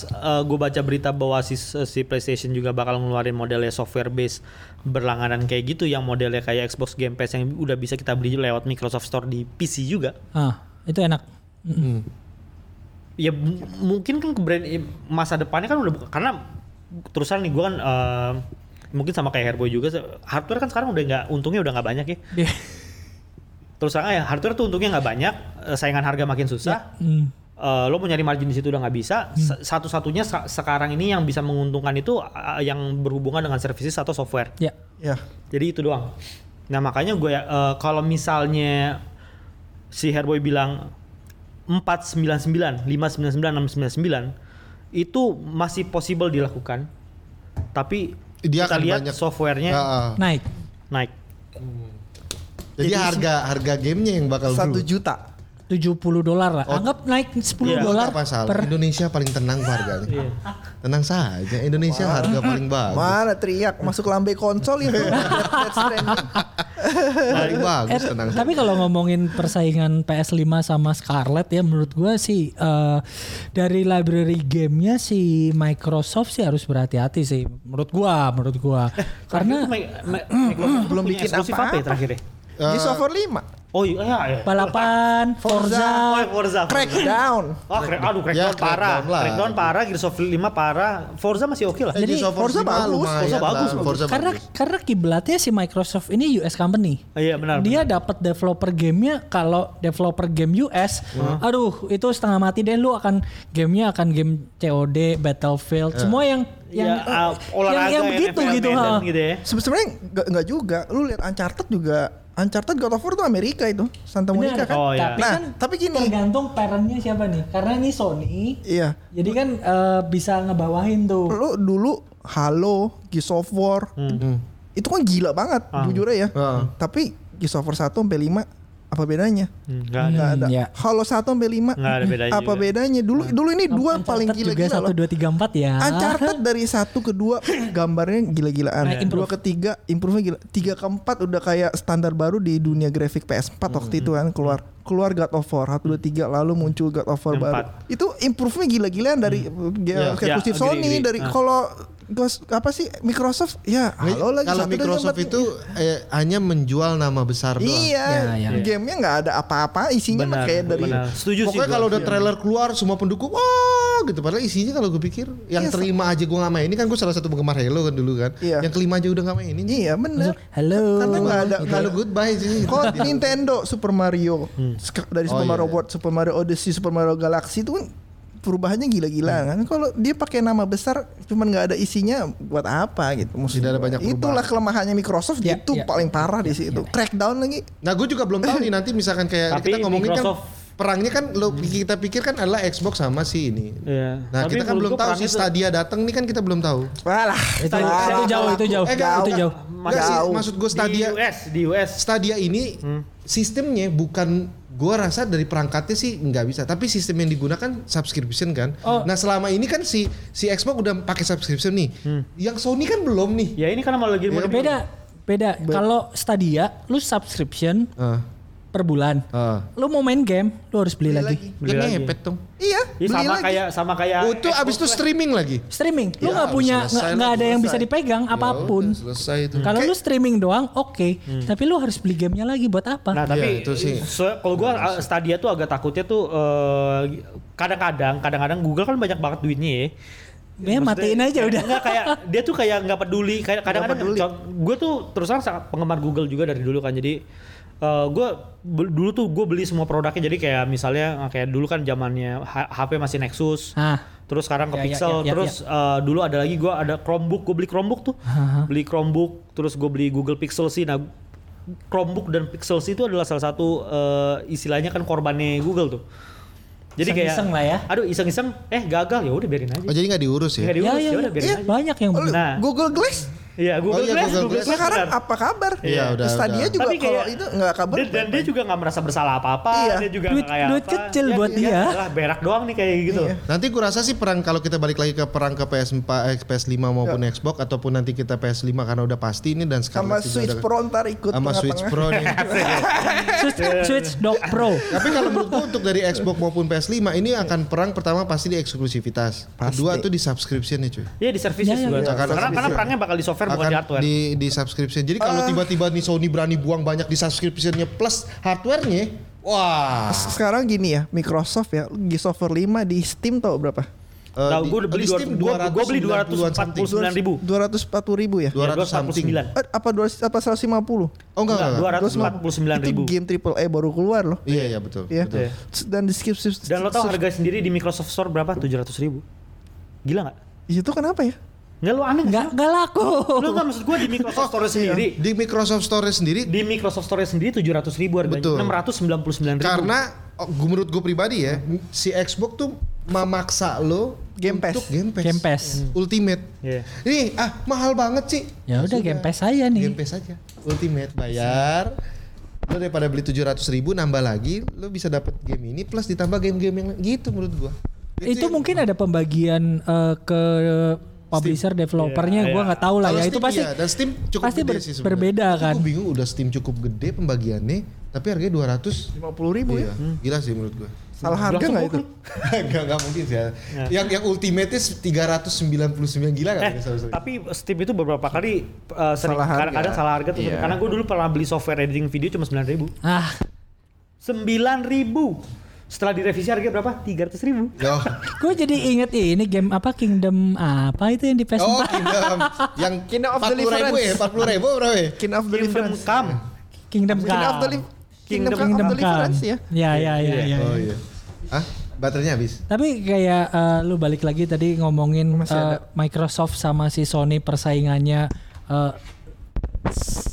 gue baca berita bahwa si, si PlayStation juga bakal ngeluarin modelnya software base berlangganan kayak gitu yang modelnya kayak Xbox Game Pass yang udah bisa kita beli lewat Microsoft Store di PC juga. Ah, itu enak. Hmm. Ya m- mungkin kan ke brand masa depannya kan udah buka- karena terusan nih gue kan eh, mungkin sama kayak Herboy juga hardware kan sekarang udah nggak untungnya udah nggak banyak ya. Dia- Terus terang ya hardware tuh untungnya nggak banyak, eh, saingan harga makin susah. Hmm. Eh, lo mau nyari margin di situ udah nggak bisa. S- Satu-satunya sa- sekarang ini yang bisa menguntungkan itu uh, yang berhubungan dengan services atau software. Ya. Ya. Jadi itu doang. Nah makanya gue ya eh, kalau misalnya si Herboy bilang 499, 599, 699 itu masih possible dilakukan. Tapi Dia kita lihat banyak- softwarenya Ah, ah. Naik. naik. Jadi, harga harga gamenya yang bakal Satu juta. 70 dolar lah. Oh. Anggap naik 10 Iya. dolar Apa salah? per Indonesia paling tenang harganya. Iya. Tenang saja, Indonesia harga paling bagus. Mana teriak masuk lambe konsol Stranding. Paling bagus, Eh, tenang tapi kalau ngomongin persaingan PS5 sama Scarlett ya menurut gua sih eh, dari library gamenya si Microsoft sih harus berhati-hati sih menurut gua menurut gua karena belum bikin eksklusif apa ya apa-apa. terakhir ya? Di software 5. Oh iya, iya, iya. balapan Forza. Oh, Forza Forza. Crackdown. Oh, crack, aduh Ya, Crackdown parah. Crackdown lah. Crackdown parah, Gears of 5 parah. Forza masih oke lah. Eh, Jadi War Forza 5 bagus, lumayan Forza lah, bagus, Forza karena bagus. karena kiblatnya si Microsoft ini US company. Oh, iya benar. Dia dapat developer gamenya kalau developer game US, aduh itu setengah mati deh lu akan gamenya akan game COD, Battlefield, semua yang yang Ya, ah, olahraga yang, yang begitu NFL, gitu ha. gitu ya. Se- Sebenarnya nggak nggak juga. Lu lihat Uncharted juga. Uncharted God of War itu Amerika itu, Santa Monica Bener. kan. Oh, iya. Tapi Nah, kan tapi gini. tergantung parentnya siapa nih. Karena ini Sony, Iya. jadi kan eh, bisa ngebawahin tuh. Lu dulu Halo, Gears of War. Hmm. Itu kan gila banget, jujur aja ya. Ah. Tapi Gears of War 1 sampai 5 apa bedanya? Hmm, nggak ada. Nggak ada. ya. Halo 1 sampai 5 Nggak ada bedanya Apa juga. bedanya? Dulu dulu ini dua Uncharted paling juga gila-gila satu loh. dua tiga empat ya. Uncharted dari satu ke dua gambarnya gila-gilaan. Improve. Dua ke tiga improve gila. Tiga ke empat udah kayak standar baru di dunia grafik PS4 waktu itu kan keluar keluar God of War satu dua tiga lalu muncul God of War Yang baru. empat. Itu improve-nya gila-gilaan dari Ya, ya, eksklusif ya, Sony agree, agree. dari Ah. kalau Ghost- apa sih Microsoft ya halo lagi kalau Microsoft itu eh, hanya menjual nama besar doang. Iya, Ya, ya. gamenya nggak ada apa-apa, isinya Benar, kayak dari benar. Setuju sih. Pokoknya kalau udah trailer keluar semua pendukung wah gitu padahal isinya kalau gue pikir yang Iya, terima aja gue nggak main ini kan gue salah satu penggemar Halo kan dulu kan Iya. yang kelima aja udah nggak main ini Iya bener. Halo. Karena nggak ada Halo goodbye sih Kok Nintendo Super Mario Sek- dari Super Oh, Mario iya. World, Super Mario Odyssey, Super Mario Galaxy itu kan perubahannya gila-gila kan. Kalau dia pakai nama besar cuman nggak ada isinya buat apa gitu. Maksudnya Tidak ada banyak Itulah perubahan. kelemahannya Microsoft Ya, itu ya. paling parah di situ. Crackdown lagi. nah gue juga belum tahu nih nanti misalkan kayak Tapi kita ngomongin Microsoft kan perangnya kan lo kita pikir kan adalah Xbox sama si ini. Iya. Nah, Tapi kita kan belum tahu si Stadia datang nih kan kita belum tahu. Walah, Itu, itu jauh, itu jauh, Eh, itu enggak, jauh. Enggak sih, Jauh. maksud gue Stadia di US, di US. Stadia ini sistemnya bukan gua rasa dari perangkatnya sih nggak bisa. Tapi sistem yang digunakan subscription kan. Oh. nah selama ini kan si si Xbox udah pakai subscription nih. Yang Sony kan belum nih. Ya ini kan malah lagi di- Beda, beda. Kalau Stadia, lu subscription Ah, per bulan. ah. Lu mau main game, lu harus beli, lagi. Beli Kan lagi. ngepet dong Iya, Iya, beli sama lagi. kayak sama kayak oh itu abis itu streaming lagi Streaming, lu Ya, nggak punya selesai nggak ada yang bisa selesai. dipegang Ya apa pun. udah, selesai itu Kalau lu streaming doang, oke. Tapi lu harus beli gamenya lagi buat apa? Nah tapi Iya, itu sih. so- kalau gua uh, Stadia tuh agak takutnya tuh eh, kadang-kadang kadang-kadang Google kan banyak banget duitnya ya. Ya, matiin aja udah. Enggak kayak dia tuh kayak nggak peduli kayak kadang-kadang gue tuh terus terang sangat penggemar Google juga dari dulu kan jadi gue dulu tuh gue beli semua produknya. Jadi kayak misalnya eh, kayak dulu kan zamannya HP masih Nexus. Ah. terus sekarang ke Ya, ya, Pixel. ya, ya, terus eh, dulu ada lagi gue ada Chromebook. Gue beli Chromebook tuh. Beli Chromebook terus gue beli Google Pixel sih nah Chromebook dan Pixel sih itu adalah salah satu eh, istilahnya kan korbannya Google tuh. Jadi kayak Iseng-iseng lah ya. aduh iseng-iseng. Eh gagal. Ya udah biarin aja. Oh jadi nggak diurus ya? Ya, diurus, ya, ya udah biarin ya, aja. banyak yang Oh, Nah. Google Glass. Iya Google Oh iya, Glass, Google Google Glass. Glass Sekarang benar. apa kabar? Iya, udah, Stadia udah. juga Tapi kalau kayak itu nggak kabar. Dan, dan dia juga nggak merasa bersalah apa-apa, Iya. dia juga Duit- kayak duit apa. kecil Ya, buat ya, dia. Lah berak doang nih kayak gitu. Iya. Nanti rasa sih perang kalau kita balik lagi ke perang ke PS4, eh, PS5 maupun Ya. Xbox ataupun nanti kita PS5 karena udah pasti ini dan sekarang sama Switch Pro ntar ikut sama Switch. Pro nih. Switch, Switch Dock Pro. Tapi kalau menurut gua untuk dari Xbox maupun PS5 ini akan perang pertama pasti di eksklusivitas. Kedua tuh di subscription nih cuy. Iya di services Iya, iya, juga. iya. Karena, karena perangnya bakal di software bukan akan di hardware. di di subscription. Jadi kalau Ah. tiba-tiba nih Sony berani buang banyak di subscriptionnya plus hardwarenya, wah. Sekarang gini ya, Microsoft ya, Gears of War 5 di Steam tau berapa? Eh, Tahu di- gue beli di dua, Steam gua, gua beli 290-an something. 249 ribu. 240 ribu ya? 200 something. 249. Eh, apa 200 apa 150? Oh enggak enggak. enggak. 249 Itu ribu. game triple A baru keluar loh. Iya iya betul. Iya. betul. Dan di skip skip. Dan lo tau harga sendiri di Microsoft Store berapa? 700 ribu. Gila nggak? Itu kenapa ya? Nggak lo aneh Nggak, nggak laku. Lo nggak maksud gue di Microsoft Store sendiri. Di Microsoft Store sendiri Di Microsoft Store sendiri 700 ribu harganya. Betul. 699 ribu. karena oh, gua- menurut gue pribadi ya si Xbox tuh memaksa lo Game Pass. untuk Game Pass. Game Pass. Ultimate. Iya. Ini ah mahal banget sih. Ya udah. Game Pass aja nih. Game Pass aja. Ultimate bayar. Lo daripada beli 700 ribu nambah lagi, lo bisa dapat game ini plus ditambah game-game yang gitu menurut gua. itu mungkin ada pembagian eh, ke publisher developernya Iya, gua iya. nggak tahu lah ya itu Steam pasti iya, dan Steam cukup pasti gede ber- sih berbeda Itu kan. Gua bingung udah Steam cukup gede pembagiannya, tapi harganya 200 50 ribu iya. ya? Gila sih menurut gua. Salah harga nggak itu? gua Enggak enggak mungkin sih. Ya. Yang yang ultimate 399 gila Eh, kan sorry, sorry. tapi Steam itu beberapa kali uh, sering Salah harga. kadang-kadang salah harga tuh. Iya. Karena gue dulu pernah beli software editing video cuma 9 ribu. Ah, 9 ribu. Setelah direvisi harganya berapa? 300 ribu. Oh, gue jadi inget ini game apa Kingdom apa itu yang di PS4. oh Kingdom yang Kingdom of 40 ribu ya, Deliverance. 40 ribu berapa ya? King of Kingdom Deliverance. Come. Kingdom King of Come. Deli- Kingdom, Kingdom- of Kingdom Deliverance Come. ya. Ya ya ya ya. Oh iya. Ah, baterainya habis. Tapi kayak eh, lu balik lagi tadi ngomongin Masih ada. Microsoft sama si Sony persaingannya eh, s-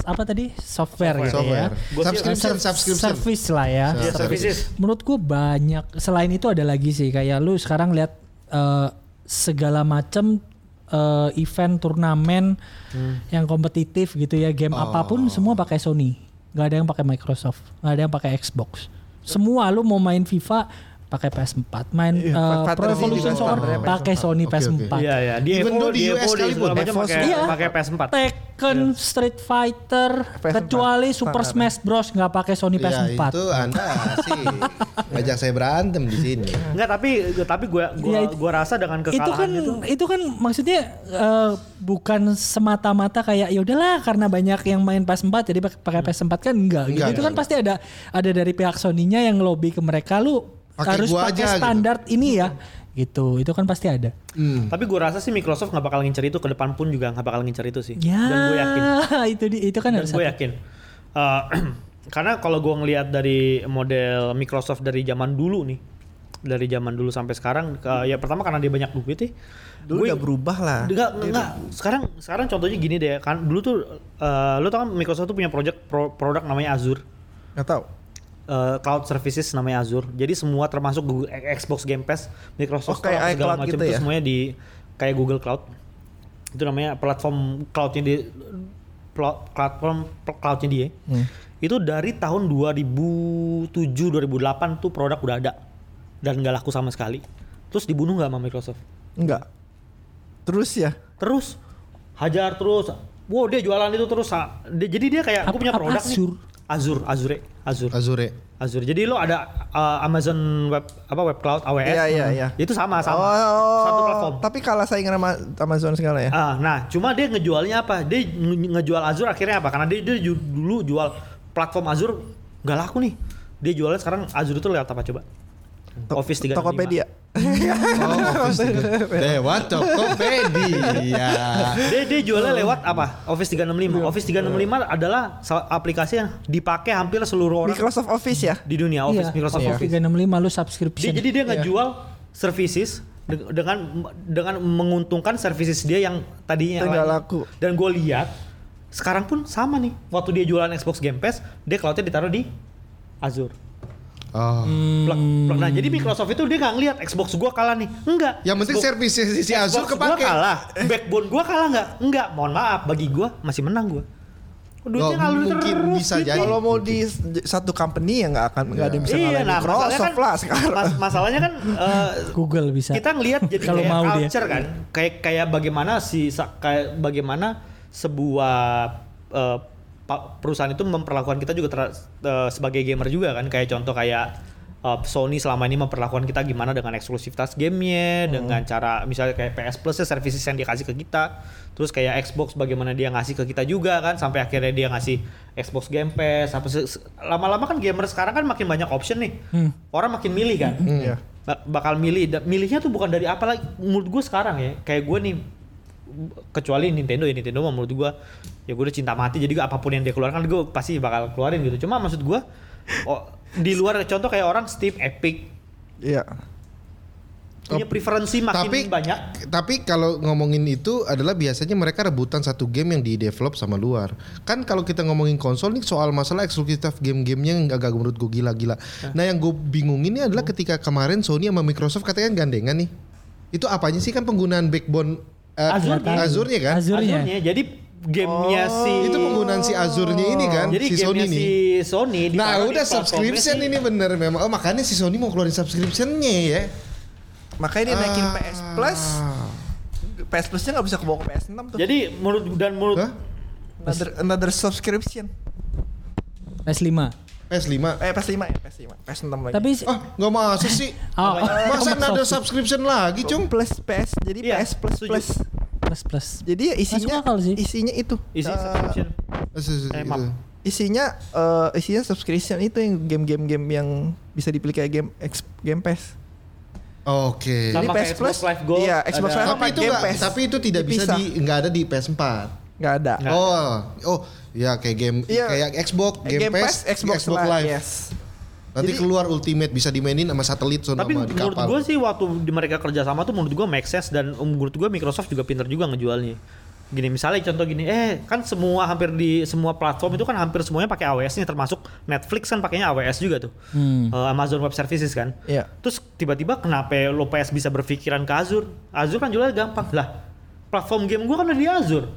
apa tadi software, gitu Software. ya. Gua sih- Subscription, Ser- subscription. Service lah ya. Iya, services. Menurut gue banyak. Selain itu ada lagi sih kayak lu sekarang lihat eh, segala macam eh, event turnamen yang kompetitif gitu ya game apa pun semua pakai Sony. Gak ada yang pakai Microsoft, gak ada yang pakai Xbox. Semua lu mau main FIFA pakai PS4, main Iya, eh, Fighter Pro Evolution Soccer pakai pakai Sony Oke, oke. PS4. Iya ya, di Even Evo, di US Evo, sekalipun, Evo pakai Iya. pakai PS4. Tekken, Street Fighter, PS4. kecuali Super. Smash Bros nggak pakai Sony Ya, PS4. itu Anda sih ngajak saya berantem di sini. Enggak, tapi tapi gua gua Iya, gua rasa dengan itu kan kekalahan itu, itu kan maksudnya eh, bukan semata-mata kayak ya udahlah karena banyak yang main PS4 jadi pak- pakai PS4 kan enggak, gitu. Enggak, itu kan enggak. pasti ada ada dari pihak Sony-nya yang lobby ke mereka lu Pakai harus gua pakai aja, gitu. standar ini ya gitu itu kan pasti ada Hmm. tapi gua rasa sih Microsoft nggak bakal ngincer itu ke depan pun juga nggak bakal ngincer itu sih. ya Dan gue yakin. itu di, itu kan Dan harus gue yakin. Eh, karena kalau gue ngelihat dari model Microsoft dari zaman dulu nih, dari zaman dulu sampai sekarang, ke- ya pertama karena dia banyak duit ya. Dulu Gue- udah berubah lah. Enggak, enggak. Sekarang sekarang contohnya gini deh, kan dulu tuh eh, lu tau kan Microsoft tuh punya project pro- produk namanya Azure. Nggak tahu. Eh, cloud services namanya Azure. Jadi semua termasuk Google, Xbox Game Pass, Microsoft Oh, kayak Store, segala macam gitu itu ya? semuanya di kayak Google Cloud. Itu namanya platform cloudnya di pla- platform cloudnya dia. Hmm. Itu dari tahun 2007 2008 tuh produk udah ada dan nggak laku sama sekali. Terus dibunuh nggak sama Microsoft? Enggak. Terus ya. terus hajar terus wow dia jualan itu terus. Dia- jadi dia kayak aku punya produk Azure? nih Azure Azure Azure. Azure. Azure. Jadi lo ada uh, Amazon web apa web cloud AWS Iya, iya, iya. itu sama sama. Oh, satu platform. Tapi kalah saingan sama Amazon segala ya. Ah, nah cuma dia ngejualnya apa? Dia nge- ngejual Azure akhirnya apa? Karena dia, dia dulu jual platform Azure nggak laku nih. Dia jualnya sekarang Azure itu lewat apa coba? Office 365 Tokopedia. Oh, Office tiga- Dewa Tokopedia. dia dia jualnya lewat apa Office 365 Office 365 adalah aplikasi yang dipakai hampir seluruh orang Microsoft Office ya. di dunia Office Iya, Microsoft Office Office. 365 lu Dia, subscription. jadi dia ngejual services de- dengan dengan menguntungkan services dia yang tadinya nggak lain. laku. Dan gue lihat sekarang pun sama nih. Waktu dia jualan Xbox Game Pass, dia cloudnya ditaruh di Azure. Oh. Plug, plug. Nah jadi Microsoft itu dia nggak ngeliat Xbox gua kalah nih. Enggak. Yang penting Xbox- servis si Azure Xbox gua kepake. kalah. Backbone gua kalah nggak? Enggak. Mohon maaf. Bagi gua masih menang gua. Duitnya Oh, ngalir mungkin terus, bisa duitnya. jadi. Kalau mau di satu company ya nggak akan nggak ada yang bisa Iya, ngalahin nah Microsoft kan, lah sekarang. mas- masalahnya kan eh, Google bisa. kita ngelihat jadi Kalau kayak mau dia. culture kan kayak kayak bagaimana si kayak bagaimana sebuah eh, pa- perusahaan itu memperlakukan kita juga ter- eh, sebagai gamer juga kan. Kayak contoh kayak eh, Sony selama ini memperlakukan kita gimana dengan eksklusivitas gamenya dengan cara misalnya kayak PS Plus ya services yang dia kasih ke kita. Terus kayak Xbox bagaimana dia ngasih ke kita juga kan sampai akhirnya dia ngasih Xbox Game Pass apa lama-lama kan gamer sekarang kan makin banyak option nih. Orang makin milih kan. Iya. Ba- bakal milih. Milihnya tuh bukan dari apa lagi menurut gue sekarang ya. Kayak gue nih kecuali Nintendo ya Nintendo mah menurut gue ya gue udah cinta mati jadi gua apa pun yang dia keluarkan gue pasti bakal keluarin gitu. Cuma maksud gue oh, di luar contoh kayak orang Steam Epic. Iya. punya preferensi makin tapi banyak. tapi kalau ngomongin itu adalah biasanya mereka rebutan satu game yang di develop sama luar. Kan kalau kita ngomongin konsol nih soal masalah eksklusif game-gamenya yang agak menurut gue gila-gila. Nah yang gue bingung ini adalah ketika kemarin Sony sama Microsoft katanya gandengan nih. Itu apanya sih? Kan penggunaan backbone eh, Azure. Azure-nya kan Azure-nya. Azure-nya. jadi gamenya Oh. si itu penggunaan si Azure-nya ini kan jadi si Sony gamenya si Sony Nah udah subscription ini bener memang Oh makanya si Sony mau keluarin subscriptionnya ya Makanya dia naikin Ah. PS Plus. PS Plusnya nggak bisa kebawa ke PS6 tuh. jadi menurut dan menurut Hah? another, another subscription. PS5. PS5 Eh PS5 ya, PS5. PS6 lagi. Tapi Ah nggak masuk sih Oh, Masa oh, ada subscription lagi cung plus PS. Jadi Iya, PS plus plus. plus plus. Jadi ya isinya akal sih. isinya itu. isi Eh, subscription Eh, Eh, maaf. isinya eh, isinya subscription itu yang game-game game yang bisa dipilih kayak game X, Game Pass. Oke Sama Jadi PS Plus, Xbox Live Gold, iya, Xbox ada- Live Tapi itu Game Pass. Tapi itu tidak bisa Dipisah. di nggak ada di PS4 Nggak ada. Nggak. Oh Oh ya kayak game Iya. Kayak Xbox Game, Pass, Xbox, Live, Live. Yes. Nanti Jadi- keluar Ultimate bisa dimainin sama satelit Tapi sama di menurut kapal gue sih waktu di mereka kerja sama tuh menurut gue make sense dan menurut gue Microsoft juga pinter juga ngejualnya. Gini misalnya contoh gini, eh kan semua hampir di semua platform itu kan hampir semuanya pakai AWS nih termasuk Netflix kan pakainya AWS juga tuh. Hmm. Eh, Amazon Web Services kan. Iya. Terus tiba-tiba kenapa lo PS bisa berpikiran ke Azure? Azure kan jualnya gampang lah. Platform game gue kan ada di Azure.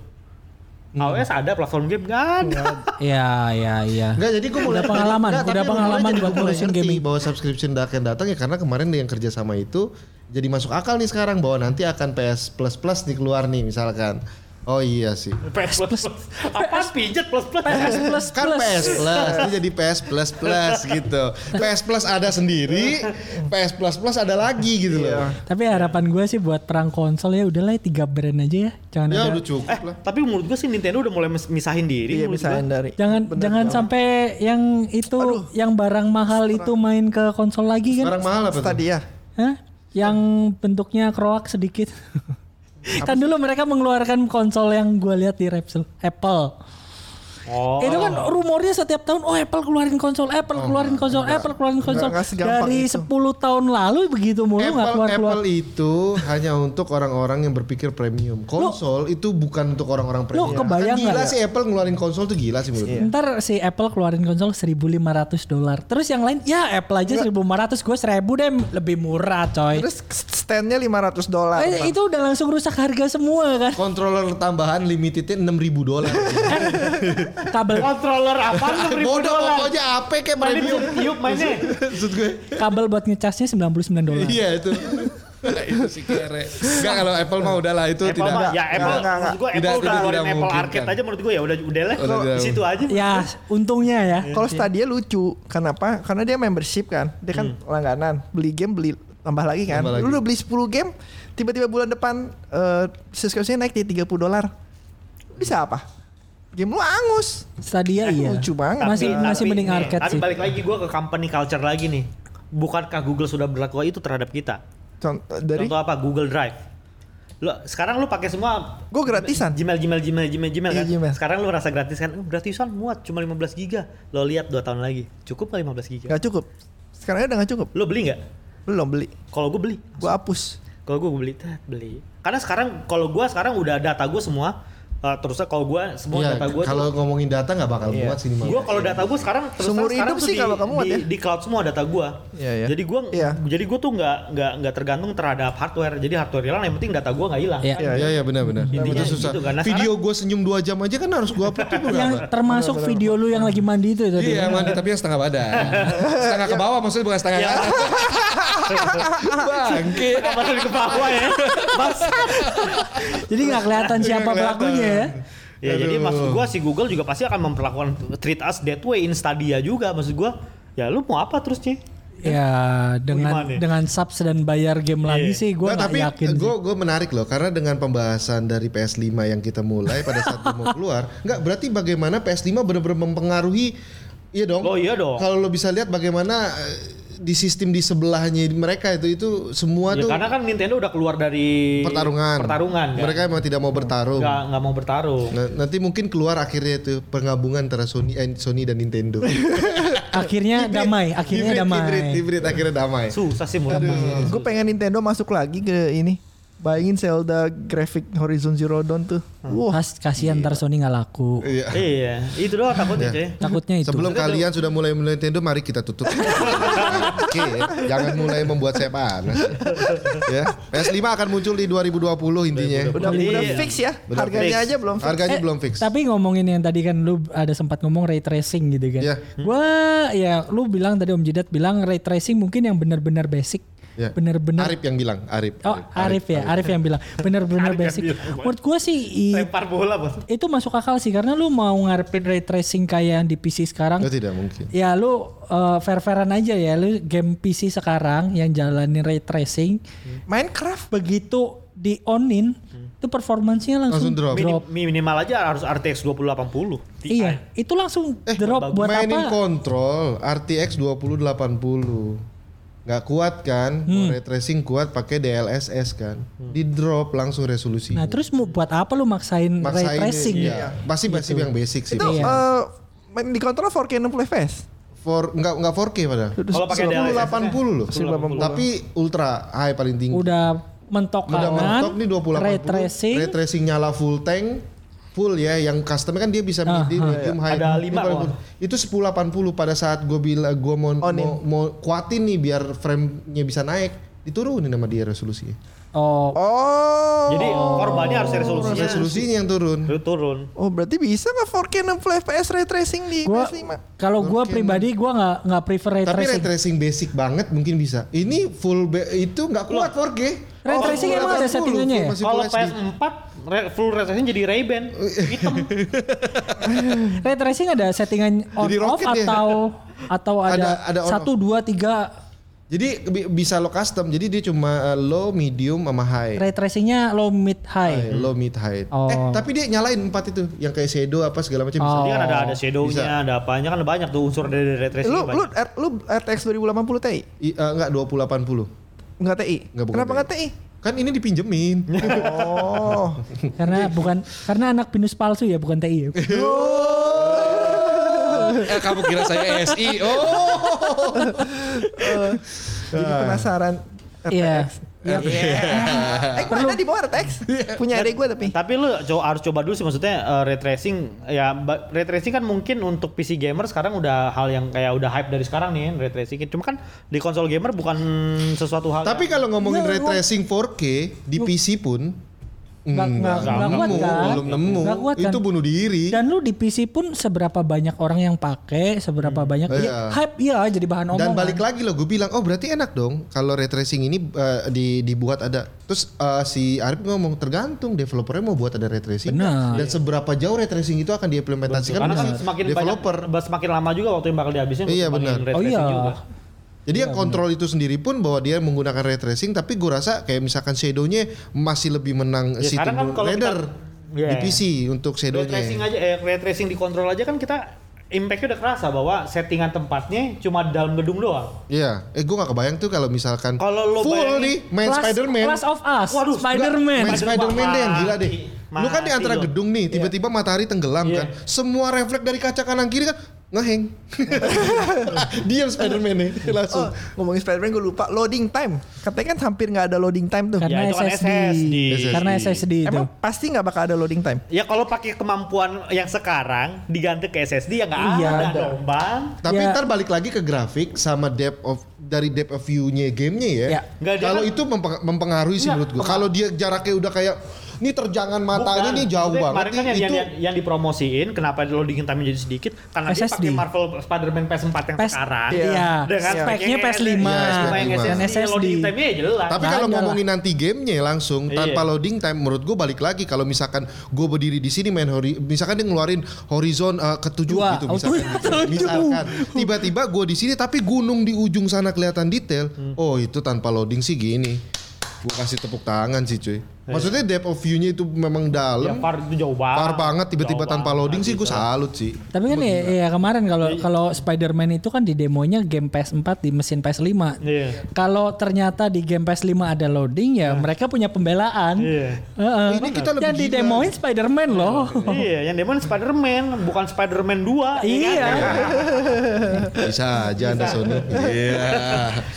AWS ada platform game nggak ada. Iya, iya, iya. Enggak jadi gue mulai Udah pengalaman, Nggak, udah tapi pengalaman buat ngurusin ngerti gaming. bahwa subscription akan datang ya karena kemarin yang kerja sama itu jadi masuk akal nih sekarang bahwa nanti akan PS Plus Plus nih keluar nih misalkan. Oh iya sih. PS plus plus. Apa pijat plus plus? PS plus Kan plus. PS Plus, ini jadi PS Plus Plus gitu. PS Plus ada sendiri, PS Plus Plus ada lagi gitu loh. Tapi harapan gue sih buat perang konsol ya udahlah tiga brand aja ya. Jangan Ya ada udah cukup Eh, lah. tapi menurut gue sih Nintendo udah mulai mis- misahin diri. Iya gua. hindari. Jangan Bener jangan banget. sampai yang itu yang barang mahal itu main ke konsol lagi kan? Barang mahal apa? Stadia. Hah? Yang bentuknya kroak sedikit. kan dulu mereka mengeluarkan konsol yang gue lihat di Repsol, Apple. Oh. Itu kan rumornya setiap tahun, oh Apple keluarin konsol, Apple keluarin konsol, Apple keluarin konsol. nggak segampang Dari itu. 10 tahun lalu begitu mulu Apple, keluar keluar. Apple itu hanya untuk orang-orang yang berpikir premium. Konsol itu bukan untuk orang-orang premium. kebayang Kan gila nggak ya? sih Apple ngeluarin konsol tuh gila sih menurut gue. Ntar si Apple keluarin konsol 1.500 dolar. Terus yang lain, ya Apple aja 1.500, gue 1000 deh lebih murah coy. Terus standnya 500 dolar. Eh, itu udah langsung rusak harga semua kan. Controller tambahan limitednya 6000 dolar. Kabel Controller apa? Bodoh dolar. pokoknya apa kayak bisa ditiup mainnya. Maksud gue. kabel buat ngecasnya 99 dolar. Iya itu. itu sih kere. Enggak kalau Apple mah udahlah itu Apple tidak. mah, ya Apple, Nggak, nggak, maksud gue Tidak, Apple udah tidak, ngeluarin tidak Apple. Arcade aja menurut gue ya udah udah lah. Udah, udah. Di situ aja. Ya, untungnya ya. Kalau Stadia lucu, kenapa? Karena dia membership kan, dia kan langganan, beli game beli tambah lagi kan. Tambah lagi. Lu udah beli 10 game, tiba-tiba bulan depan eh subscription-nya naik jadi 30 dolar. Bisa apa? Game lu angus. Stadia iya. lucu banget. Masih Tapi- masih tapi mending nih, arcade Tapi sih. balik lagi gue ke company culture lagi nih. Bukankah Google sudah berlaku itu terhadap kita? Contoh dari Contoh apa? Google Drive. Lo sekarang lu pakai semua gue gratisan. Gmail, Gmail, Gmail, Gmail, Gmail Iya, kan. Gmail. Sekarang lu rasa gratis kan? "Oh, gratisan muat cuma 15 giga. Lo lihat 2 tahun lagi. Cukup nggak 15 giga? Gak cukup. Sekarang udah gak cukup. Lo beli nggak? Belum beli. Kalau gue beli. Gue hapus. Kalau gue beli, tet, beli. Karena sekarang kalau gue sekarang udah data gue semua. Uh, terusnya kalau gue semua Iya, data gue kalau ngomongin data nggak bakal Iya. muat sih. Gue kalau data gue sekarang terus Seumur sekarang hidup tuh sih di, kalau kamu muat di, ya. di cloud semua data gue. Iya, iya. Jadi gue Iya. jadi gue tuh nggak nggak nggak tergantung terhadap hardware. Jadi hardware hilang yang penting data gue nggak hilang. Iya. Iya, Iya iya benar benar. Intinya Itu susah. gitu kan. Nah, Video gue senyum 2 jam aja kan harus gue upload tuh Yang termasuk video lu yang lagi mandi itu tadi. Iya mandi tapi yang setengah badan. setengah ke bawah maksudnya bukan setengah ke atas. Bangke. Ke bawah ya? Jadi nggak kelihatan siapa pelakunya ya. Ya jadi maksud gue si Google juga pasti akan memperlakukan treat us that way in Stadia juga maksud gue. Ya lu mau apa terus sih? Ya dengan Gimana? dengan subs dan bayar game lagi Iya. sih gue Nah, tapi yakin. sih. gue gue menarik loh karena dengan pembahasan dari PS5 yang kita mulai pada saat mau keluar, nggak berarti bagaimana PS5 benar-benar mempengaruhi Iya dong. Oh, iya dong. Kalau lo bisa lihat bagaimana eh, di sistem di sebelahnya mereka itu itu semua Ya tuh karena kan Nintendo udah keluar dari pertarungan. Pertarungan. kan? Mereka emang tidak mau bertarung. nggak nggak mau bertarung. Nah, nanti mungkin keluar akhirnya itu penggabungan antara Sony eh, Sony dan Nintendo. akhirnya damai, akhirnya Hybrid, damai. Hybrid, hybrid, akhirnya damai. Susah sih gue. Gue pengen Nintendo masuk lagi ke ini. Bayangin Zelda Graphic Horizon Zero Dawn tuh. Wah, Kas kasihan ntar Sony nggak laku. Iya. Iya, itu doang takutnya cuy. Takutnya itu. Sebelum kalian sudah mulai mulai Nintendo, mari kita tutup. Oke, jangan mulai membuat saya panas. ya, PS5 akan muncul di 2020 intinya. udah Jadi- udah fix ya. Udah Harganya fix. aja belum fix. Harganya Eh, belum fix. Tapi ngomongin yang tadi kan lu ada sempat ngomong ray tracing gitu kan. Iya. Gua ya lu bilang tadi Om Jidat bilang ray tracing mungkin yang benar-benar basic. Ya. Benar-benar Arif yang bilang, Arif. Oh, Arif, ya, Arif yang bilang yang basic. bilang. Menurut gua sih Lempar bola bos. itu masuk akal sih karena lu mau ngarepin ray tracing kayak yang di PC sekarang. Oh, tidak mungkin. Ya lu uh, fair-fairan aja ya lu game PC sekarang yang jalanin ray tracing Minecraft. begitu di onin itu performancenya langsung, Langsung drop. drop. Minim- minimal aja harus RTX 2080. Ti. Iya, itu langsung drop buat Mainin apa? kontrol RTX 2080. Nggak kuat kan? Hmm. Ray tracing kuat pakai DLSS kan. Di drop langsung resolusi. Nah, terus mau buat apa lu maksain, ray Maksain tracing? Iya. Pasti pasti yang basic sih. Itu Iya. eh, main di kontrol 4K 60 fps. For enggak enggak 4K padahal. Kalau pakai 1080 DLSS 80 loh. 1080. Tapi ultra high paling tinggi. Udah mentok Udah mentok nih 2080. ray tracing. Ray tracing nyala full tank. Full ya, yang custom kan dia bisa Ah, medium, ah. medium, high. Ada lima. Itu 1080 pada saat gue bilang gue mau, On mau mau kuatin nih biar frame-nya bisa naik, diturunin sama dia resolusinya. Oh, Oh. Jadi korbannya harus resolusinya. Resolusinya yang turun. Itu turun. Oh berarti bisa nggak 4K 60 fps ray tracing di gua PS5? kalau gua pribadi gua nggak nggak prefer ray Tapi ray tracing. tracing basic banget mungkin bisa. Ini full itu nggak kuat 4K. Ray tracing full emang ada 80, settingannya ya? Kalau full HD. PS4 re- full resolution jadi Ray-Ban hitam. Ray tracing ada settingan on Jadi off ya? atau atau ada, Ada- ada on satu dua tiga Jadi bi- bisa lo custom. Jadi dia cuma uh, low, medium sama high. ray tracingnya low mid high. High, low, mid, high. Oh. Eh, tapi dia nyalain empat itu, yang kayak shadow apa segala macam bisa. Oh. Jadi kan ada ada shadownya, ada apanya kan banyak tuh unsur dari ray tracing. Lu lu banyak. Lu RTX 2080 Ti? I, uh, enggak 2080. Enggak TI? Nggak, bukan Kenapa TI. enggak TI? Kan ini dipinjemin. Oh. Karena bukan karena anak pinus palsu ya bukan TI. ya. oh. eh, kamu kira saya SI? Oh. Jadi penasaran Iya. RTX. Eh, mana di bawah RTX? Punya adik gue tapi. Tapi lu co- harus coba dulu sih maksudnya eh, ray tracing ya ba- ray tracing kan mungkin untuk PC gamer sekarang udah hal yang kayak udah hype dari sekarang nih ray tracing. Cuma kan di konsol gamer bukan sesuatu hal. Tapi kalau ngomongin Ya, ray tracing 4K di PC pun Nggak- enggak, nggak- nggak kuat nemu, kan? belum nemu. Nggak kuat kan? Itu bunuh diri. Dan lu di PC pun seberapa banyak orang yang pakai, seberapa banyak Iya. ya, hype ya jadi bahan omongan. Dan balik lagi loh, gue bilang, oh berarti enak dong kalau ray tracing ini eh, di, dibuat ada. Terus eh, si Arif ngomong tergantung developernya mau buat ada ray tracing. Benar. Dan seberapa jauh ray tracing itu akan diimplementasikan karena kan semakin developer. banyak semakin lama juga waktu yang bakal dihabisin Iya, benar. Oh iya. juga. Jadi yang kontrol itu sendiri pun bahwa dia menggunakan ray tracing, tapi gue rasa kayak misalkan shadownya masih lebih menang Ya, si kan Raider kita- Iya. di PC untuk Ray shadownya. tracing aja eh, ray tracing di kontrol aja kan kita impactnya udah kerasa bahwa settingan tempatnya cuma di dalam gedung doang. Iya, eh gue gak kebayang tuh kalau misalkan Kalau lo full bayangin- nih main Spider-Man. Class of Us, Waduh, Spider-Man. Main Spider-Man deh yang gila deh. Mati. Lu kan di antara gedung nih, tiba-tiba matahari tenggelam Iya. kan. Semua refleks dari kaca kanan kiri kan ngeheng. Diam Spider-Man nih Oh, langsung. ngomongin Spider-Man gue lupa loading time. Katanya kan hampir nggak ada loading time tuh. Karena Ya, itu kan SSD. SSD. Karena SSD itu. Emang pasti nggak bakal ada loading time. Ya kalau pakai kemampuan yang sekarang diganti ke SSD ya nggak Iya, ada ada. dong bang. Tapi Ya. ntar balik lagi ke grafik sama depth of dari depth of view-nya gamenya ya. Ya. Kalau kan- itu mempeng- mempengaruhi sih Nggak, menurut gua. Kalau dia jaraknya udah kayak ini terjangan matanya Bukan. nih jauh Maksudnya banget Kemarin kan yang, itu yang, yang dipromosiin kenapa loading time jadi sedikit karena dia SSD. pakai Marvel Spider-Man PS4 yang PS sekarang. Iya. Iya, Dengan speknya yang PS5 Iya, yang PS5. dan SSD, loading SSD. time-nya ya jelas. Tapi kalau ngomongin nanti gamenya langsung tanpa Iya. loading time, menurut gue balik lagi kalau misalkan gue berdiri di sini main hori, misalkan dia ngeluarin horizon uh, ketujuh Dua. gitu, Oh, misalkan, tujuh. gitu. misalkan tiba-tiba gue di sini tapi gunung di ujung sana kelihatan detail, Hmm. oh itu tanpa loading sih gini, gue kasih tepuk tangan sih cuy. Iya. Maksudnya depth of view-nya itu memang ya dalam, far itu jauh banget. par banget tiba-tiba Jauh tanpa loading sih gue salut sih. Tapi kan ya, ya kemarin kalau kalau Spider-Man itu kan di demonya game PS4 di mesin PS5. Iya. Kalau ternyata di game PS5 ada loading ya mereka punya pembelaan. Iya. Heeh. Ini kita lebih Yang di demoin Spider-Man loh. Iya, yang demon Spider-Man, bukan Spider-Man 2. Iya. Bisa aja anda Sony. Iya.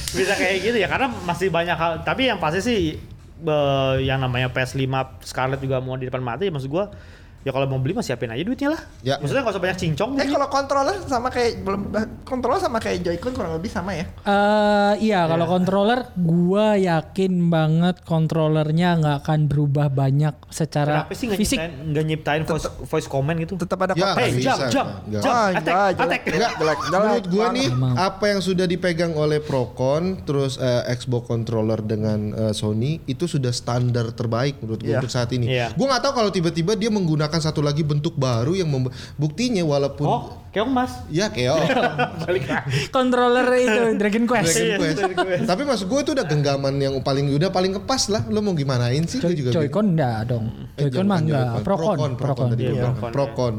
Bisa kayak gitu ya karena masih banyak hal. Tapi yang pasti sih eh, yang namanya PS5 Scarlet juga mau di depan mata ya maksud gua ya kalau mau beli mah siapin aja duitnya lah. Ya. Maksudnya nggak usah banyak cincong. Eh kalau controller sama kayak belum controller sama kayak Joy-Con kurang lebih sama ya. Eh iya kalau controller gua yakin banget kontrolernya nggak akan berubah banyak secara Kenapa sih nggak fisik. nyiptain, nggak nyiptain voice, voice comment gitu? Tetap ada Ya, kontak. Hey, jump, jump, jump, attack, attack. jelek, jelek, Menurut banget. nih apa yang sudah dipegang oleh Procon terus eh, Xbox controller dengan eh, Sony itu sudah standar terbaik menurut gue Iya. untuk saat ini. Iya. Gue nggak tahu kalau tiba-tiba dia menggunakan satu lagi bentuk baru yang buktinya walaupun Oh, keong mas. ya lagi. Controller itu Dragon Quest. Dragon Iya, Quest. Dragon Quest. Tapi maksud gue itu udah genggaman yang paling udah paling kepas lah. Lo mau gimanain sih? Joy, juga. Joy-Con enggak dong. Eh, Joy-Con mah enggak. Procon, Procon, Procon tadi Iya. Procon,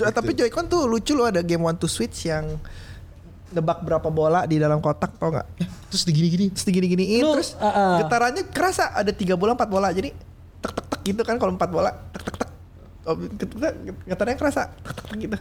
Tapi Joy-Con tuh lucu loh ada game one to switch yang nebak berapa bola di dalam kotak tau nggak? Terus digini-gini. Terus digini-giniin terus uh, uh. getarannya kerasa ada tiga bola empat bola jadi tek tek tek gitu kan kalau empat bola tek tek tek Oh, getarannya kerasa gitu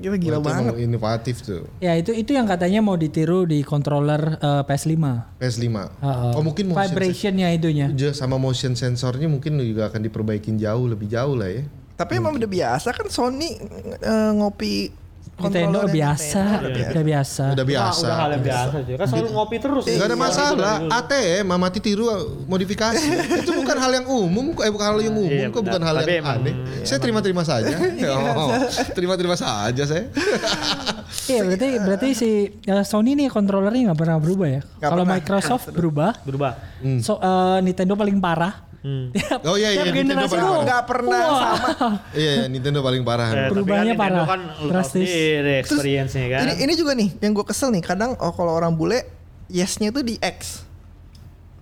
gitu gila Wah, banget. inovatif tuh. Ya itu itu yang katanya mau ditiru di controller eh, PS5. PS5. Heeh. Oh mungkin motion vibrationnya itunya. Sama motion sensornya mungkin juga akan diperbaikin jauh lebih jauh lah ya. Tapi emang udah biasa kan Sony eh, ngopi Nintendo controllernya biasa, Nintendo, udah biasa. Udah biasa. udah hal yang biasa aja. Kan selalu ngopi terus. Gak ada Iya, masalah. gitu, gitu. ATM mati tiru modifikasi. itu bukan hal yang umum, eh bukan hal yang umum, Iya, kok bukan hal yang emang- aneh. Saya terima-terima saja. Oh, terima-terima saja saya. Iya berarti berarti si eh, Sony nih kontrolernya nggak pernah berubah ya. Kalau. Microsoft berubah, Berubah. so eh, Nintendo paling parah. Hmm. Tiap- Oh iya, iya, tiap Nintendo generasi tuh parah. nggak pernah wah. sama. Iya, iya, Nintendo paling parah. Eh, Perubahannya kan parah. kan Drastis. experience-nya kan. Ini ini juga nih yang gue kesel nih kadang oh kalau orang bule yesnya tuh di X.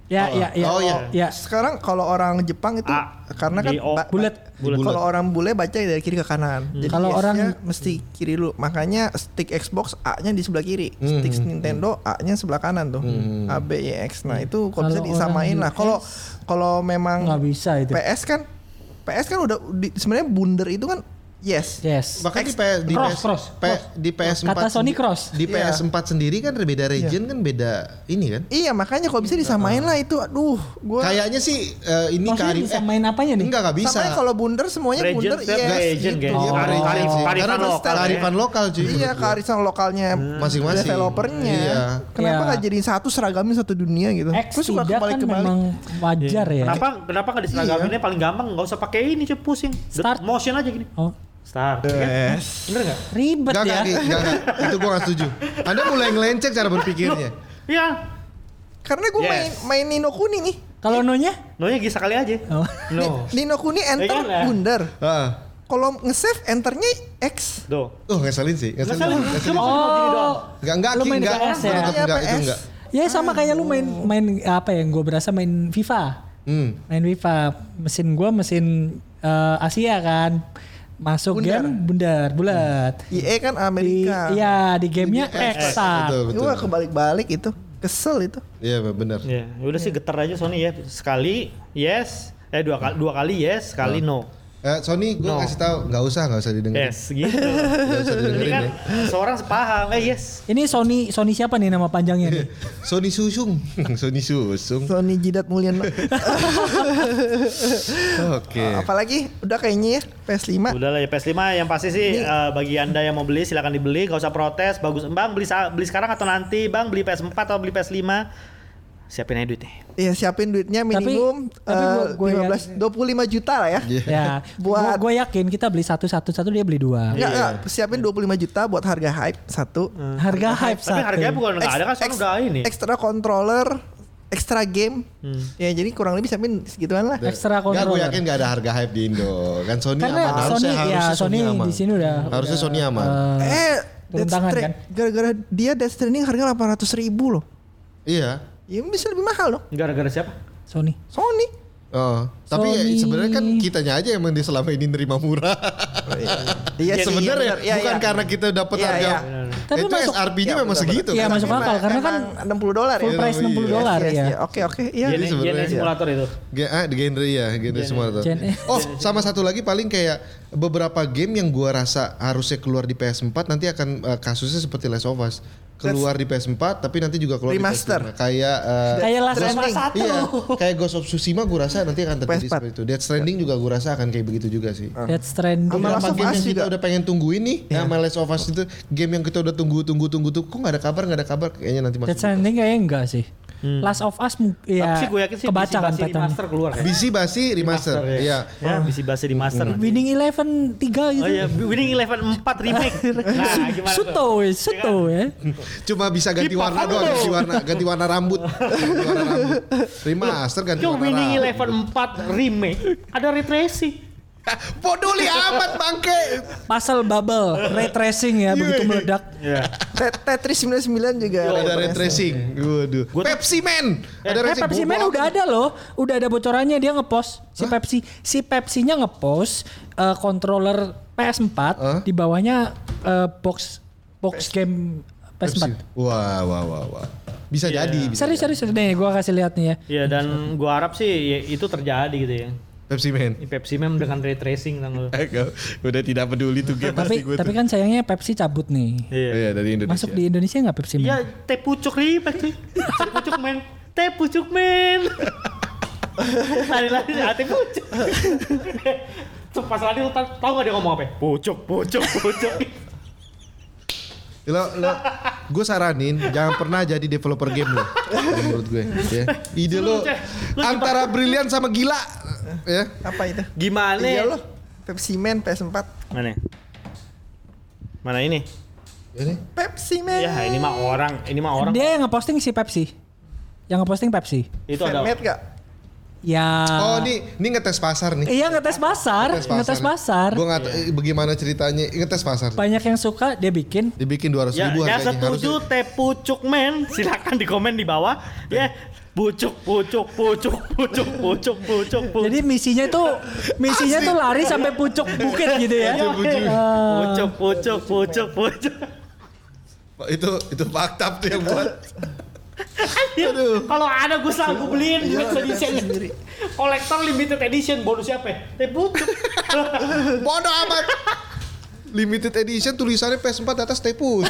Ya ya ya. Oh, iya. Ya. Sekarang kalau orang Jepang itu A, karena kan O. Bulat. Kalau orang bule baca dari kiri ke kanan. Jadi Kalau orang- mesti kiri dulu. Makanya stick Xbox A-nya di sebelah kiri, stick Nintendo A-nya sebelah kanan tuh. A B Y X. Nah, itu kalau bisa Kalau disamain lah. Kalau kalau memang Nggak bisa itu. PS kan PS kan udah sebenarnya bundar itu kan Yes. Yes. Bahkan di, PS, di, Cross, PS, cross, P- cross. di PS4 Kata Sony sendi- cross. Di Iya. PS4 sendiri kan beda region kan beda ini kan. Iya makanya kalau bisa disamain lah itu. Aduh, gua Kayaknya sih eh, ini Maksudnya Karim bisa main apanya nih? Enggak enggak bisa. Samanya kalau bundar semuanya Region, bundar yes, region, gitu. Iya, Oh. karifan Karena lokal, ya. Karifan lokal cuy. Iya, kearifan lokalnya Masing-masing. developernya. Iya. Kenapa Iya. nggak jadiin satu seragamin satu dunia gitu? Gua suka tidak kan kebalik-kebalik. memang wajar ya. Kenapa kenapa nggak diseragaminnya paling gampang nggak usah pakai ini cuy pusing. Start. Motion aja gini. Oh, Start. Yes. Bener nggak? ribet Enggak, ya. enggak, enggak, enggak. Itu gua gak setuju. Anda mulai ngelenceng cara berpikirnya. Iya. Karena gue Yes. main main Nino Kuni nih. Kalau nonya? Nonya gisa kali aja. Oh. No. Nino Kuni enter Iya kan, ya? bundar. Ah. Kalau nge-save enternya X. Do. Oh, ngeselin sih. Ngeselin. Ngeselin. Ngeselin. Gini doang. Enggak, enggak, Lu main enggak. PS ya? Iya, enggak, itu enggak. Ya sama kayak lu main main apa ya? Gue berasa main FIFA. Hmm. Main FIFA. Mesin gua mesin eh, Asia kan. Masuk Bundar. game bundar bulat. EA kan Di, Amerika. iya di gamenya Betul, Xan. betul. Gue kebalik-balik itu. Kesel itu. Iya, benar. Ya, udah sih getar aja Sony ya. Sekali yes, eh dua kali dua kali yes, sekali no. Eh, Sony, gue No. kasih tahu nggak usah, nggak usah didengerin. Yes, gitu. Nggak usah Ini didengerin kan ya. seorang sepaham, eh yes. Ini Sony Sony siapa nih nama panjangnya nih? Sony Susung, Sony Susung. Sony Jidat Mulyan. Oke. Apalagi udah kayaknya ya PS5. Udah lah ya PS5 yang pasti sih eh, bagi anda yang mau beli silakan dibeli, gak usah protes. Bagus, bang beli beli sekarang atau nanti, bang beli PS4 atau beli PS5, siapin aja duitnya. Iya siapin duitnya minimum tapi eh, gua- gua 15 25 juta lah ya. Iya. ya, Buat- gue yakin kita beli satu satu satu dia beli dua. Enggak, Iya. enggak, siapin 25 juta buat harga hype satu. Harga hype Tapi satu. harganya bukan nggak ada kan sekarang udah ini. Extra controller, extra game. Hmm. Ya jadi kurang lebih siapin segituan lah. Extra Nggak, gue controller. yakin gak ada harga hype di Indo. Kan Sony Karena aman. Sony Harusnya, ya harusnya Sony aman. di sini udah Harusnya udah, Sony aman. eh, Eh, turun Death kan? Gara-gara dia Death Stranding harga 800 ribu loh. Iya. Ya bisa lebih mahal dong. Gara-gara siapa? Sony. Sony. Oh, tapi ya, sebenarnya kan kitanya aja yang dia selama ini nerima murah. Iya sih, sebenarnya iya. Iya, bukan iya. karena kita dapat Iya, harga. iya. Tapi itu masuk- SRP-nya Iya, memang betul, segitu Iya, kan. masuk akal karena kan Emang 60 dolar ya. full price Iya, 60 dolar Yes, yes, ya. Oke, oke. Iya. Gen, sebenarnya Gen iya. simulator itu. Ge- ah, di genre ya, genre semua tuh. Gen- eh. Oh, sama satu lagi paling kayak beberapa game yang gua rasa harusnya keluar di PS4 nanti akan eh, kasusnya seperti Last of Us. Keluar di PS4 tapi nanti juga keluar Remaster. di PS5. Kayak eh, Kayak Last of Us Stranding. satu. Iya, kayak Ghost of Tsushima gue rasa nanti akan terjadi PS4. seperti itu. Death Stranding juga gue rasa akan kayak begitu juga sih. Death Stranding. Sama Last of game Us yang kita juga. udah pengen tungguin nih, ya, sama Last of Us itu game yang kita udah tunggu tunggu tunggu tuh, kok nggak ada kabar nggak ada kabar, kayaknya nanti Death masuk. Stranding kayaknya enggak sih. Last of Us mu- Tapi ya sih gue yakin sih kebaca bisi kan basi petanya. remaster keluar kan. BC basi remaster, ya. iya. Ya, bisi basi remaster. nanti. Winning Eleven 3 gitu. Oh iya, Winning Eleven 4 remake. Nah, gimana tuh? Suto ya, Suto ya. Cuma bisa ganti hop warna doang, ganti warna, ganti warna rambut, ganti warna rambut. Remaster ganti Yo warna Winning rambut. Eleven 4 remake ada ray Peduli amat bangke. Pasal bubble, ray tracing ya begitu meledak. Iya. Tet- Tetris 99 juga. Ada ray tracing. Waduh. Gua Pepsi Man. Ada Eh, Pepsi Man udah ada loh, udah ada bocorannya dia ngepost si Pepsi, si Pepsi-nya ngepost eh, controller PS4 Hah? di bawahnya eh, box box game PS4. Wah, wah, wah, wah. Bisa Iya. jadi. Bisa Serius serius nih, gua kasih lihat nih ya. Iya dan gua harap sih ya, itu terjadi gitu ya. Pepsi Man. Ini Pepsi Mem dengan ray tracing tanggal. udah tidak peduli tuh game Tapi tapi kan sayangnya Pepsi cabut nih. Iya. Iya dari Indonesia. Masuk di Indonesia nggak Pepsi Man? Iya, teh pucuk remake sih. Teh pucuk men. Teh pucuk men. Lari-lari ah, teh pucuk. Pas lari lu tau, tau gak dia ngomong apa? Pucuk, pucuk, pucuk. Lo, lo, gue saranin jangan pernah jadi developer game lo, menurut gue. Ya. Ide lo antara brilian sama gila, ya. Apa itu? Gimana? Iya loh. Pepsi Man PS4. Mana? Mana ini? Ini Pepsi Man. Ya ini mah orang, ini mah orang. Dia yang ngeposting si Pepsi. Yang ngeposting Pepsi. Itu ada. Gak? Ya. Oh, ini ini ngetes pasar nih. Iya ngetes pasar, ngetes pasar. Gue nggak tahu eh, bagaimana ceritanya ngetes pasar. Banyak yang suka dia bikin. Dibikin 200 Ya, ribu yang harganya. setuju Harusnya- teh pucuk men, silakan di komen di bawah. Ya, pucuk, pucuk, pucuk, pucuk, pucuk, pucuk, pucuk. Jadi misinya tuh misinya tuh lari sampai pucuk bukit gitu ya. Iya, Pucuk. pucuk, pucuk, pucuk, pucuk. itu itu fakta tuh yang buat. Aduh. Kalau ada gue selalu beliin limited edition. Kolektor limited edition bonus siapa? ya? Teh pucuk. Bodoh amat. limited edition tulisannya PS4 di atas tepu.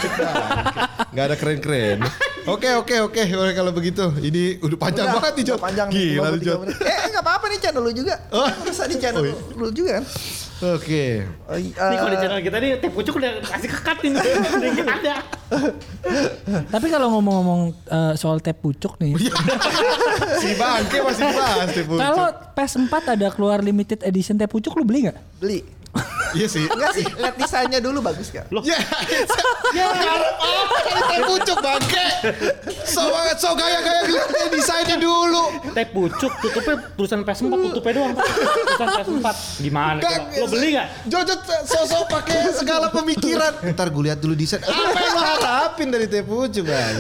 Nggak ada keren-keren. Oke oke oke kalau begitu ini udah panjang Udah, banget nih Jod. Panjang nih, Gila 53 nih Jod. Eh nggak apa-apa nih channel lu juga. Oh. Masa di channel Oh, iya. lu juga kan? Oke. Oh, i- Nih kalau di eh, channel kita nih teh pucuk udah kasih kekat nih. Udah nggak ada. Tapi kalau ngomong-ngomong eh, soal teh pucuk nih. Si bangke masih bahas tepu. Kalau PS4 ada keluar limited edition teh pucuk lu beli nggak? beli. Iya sih. Enggak sih, lihat desainnya dulu bagus kan? Ya, ya ngarep apa kali teh pucuk bangke. So banget, so gaya-gaya bilang desainnya dulu. Teh pucuk tutupnya tulisan PS4 tutupnya doang. Tulisan PS4. Gimana? Coba? Lo beli nggak? Jojo sosok pakai segala pemikiran. Ntar gue lihat dulu desain. Apa yang lo harapin dari teh pucuk? Eh,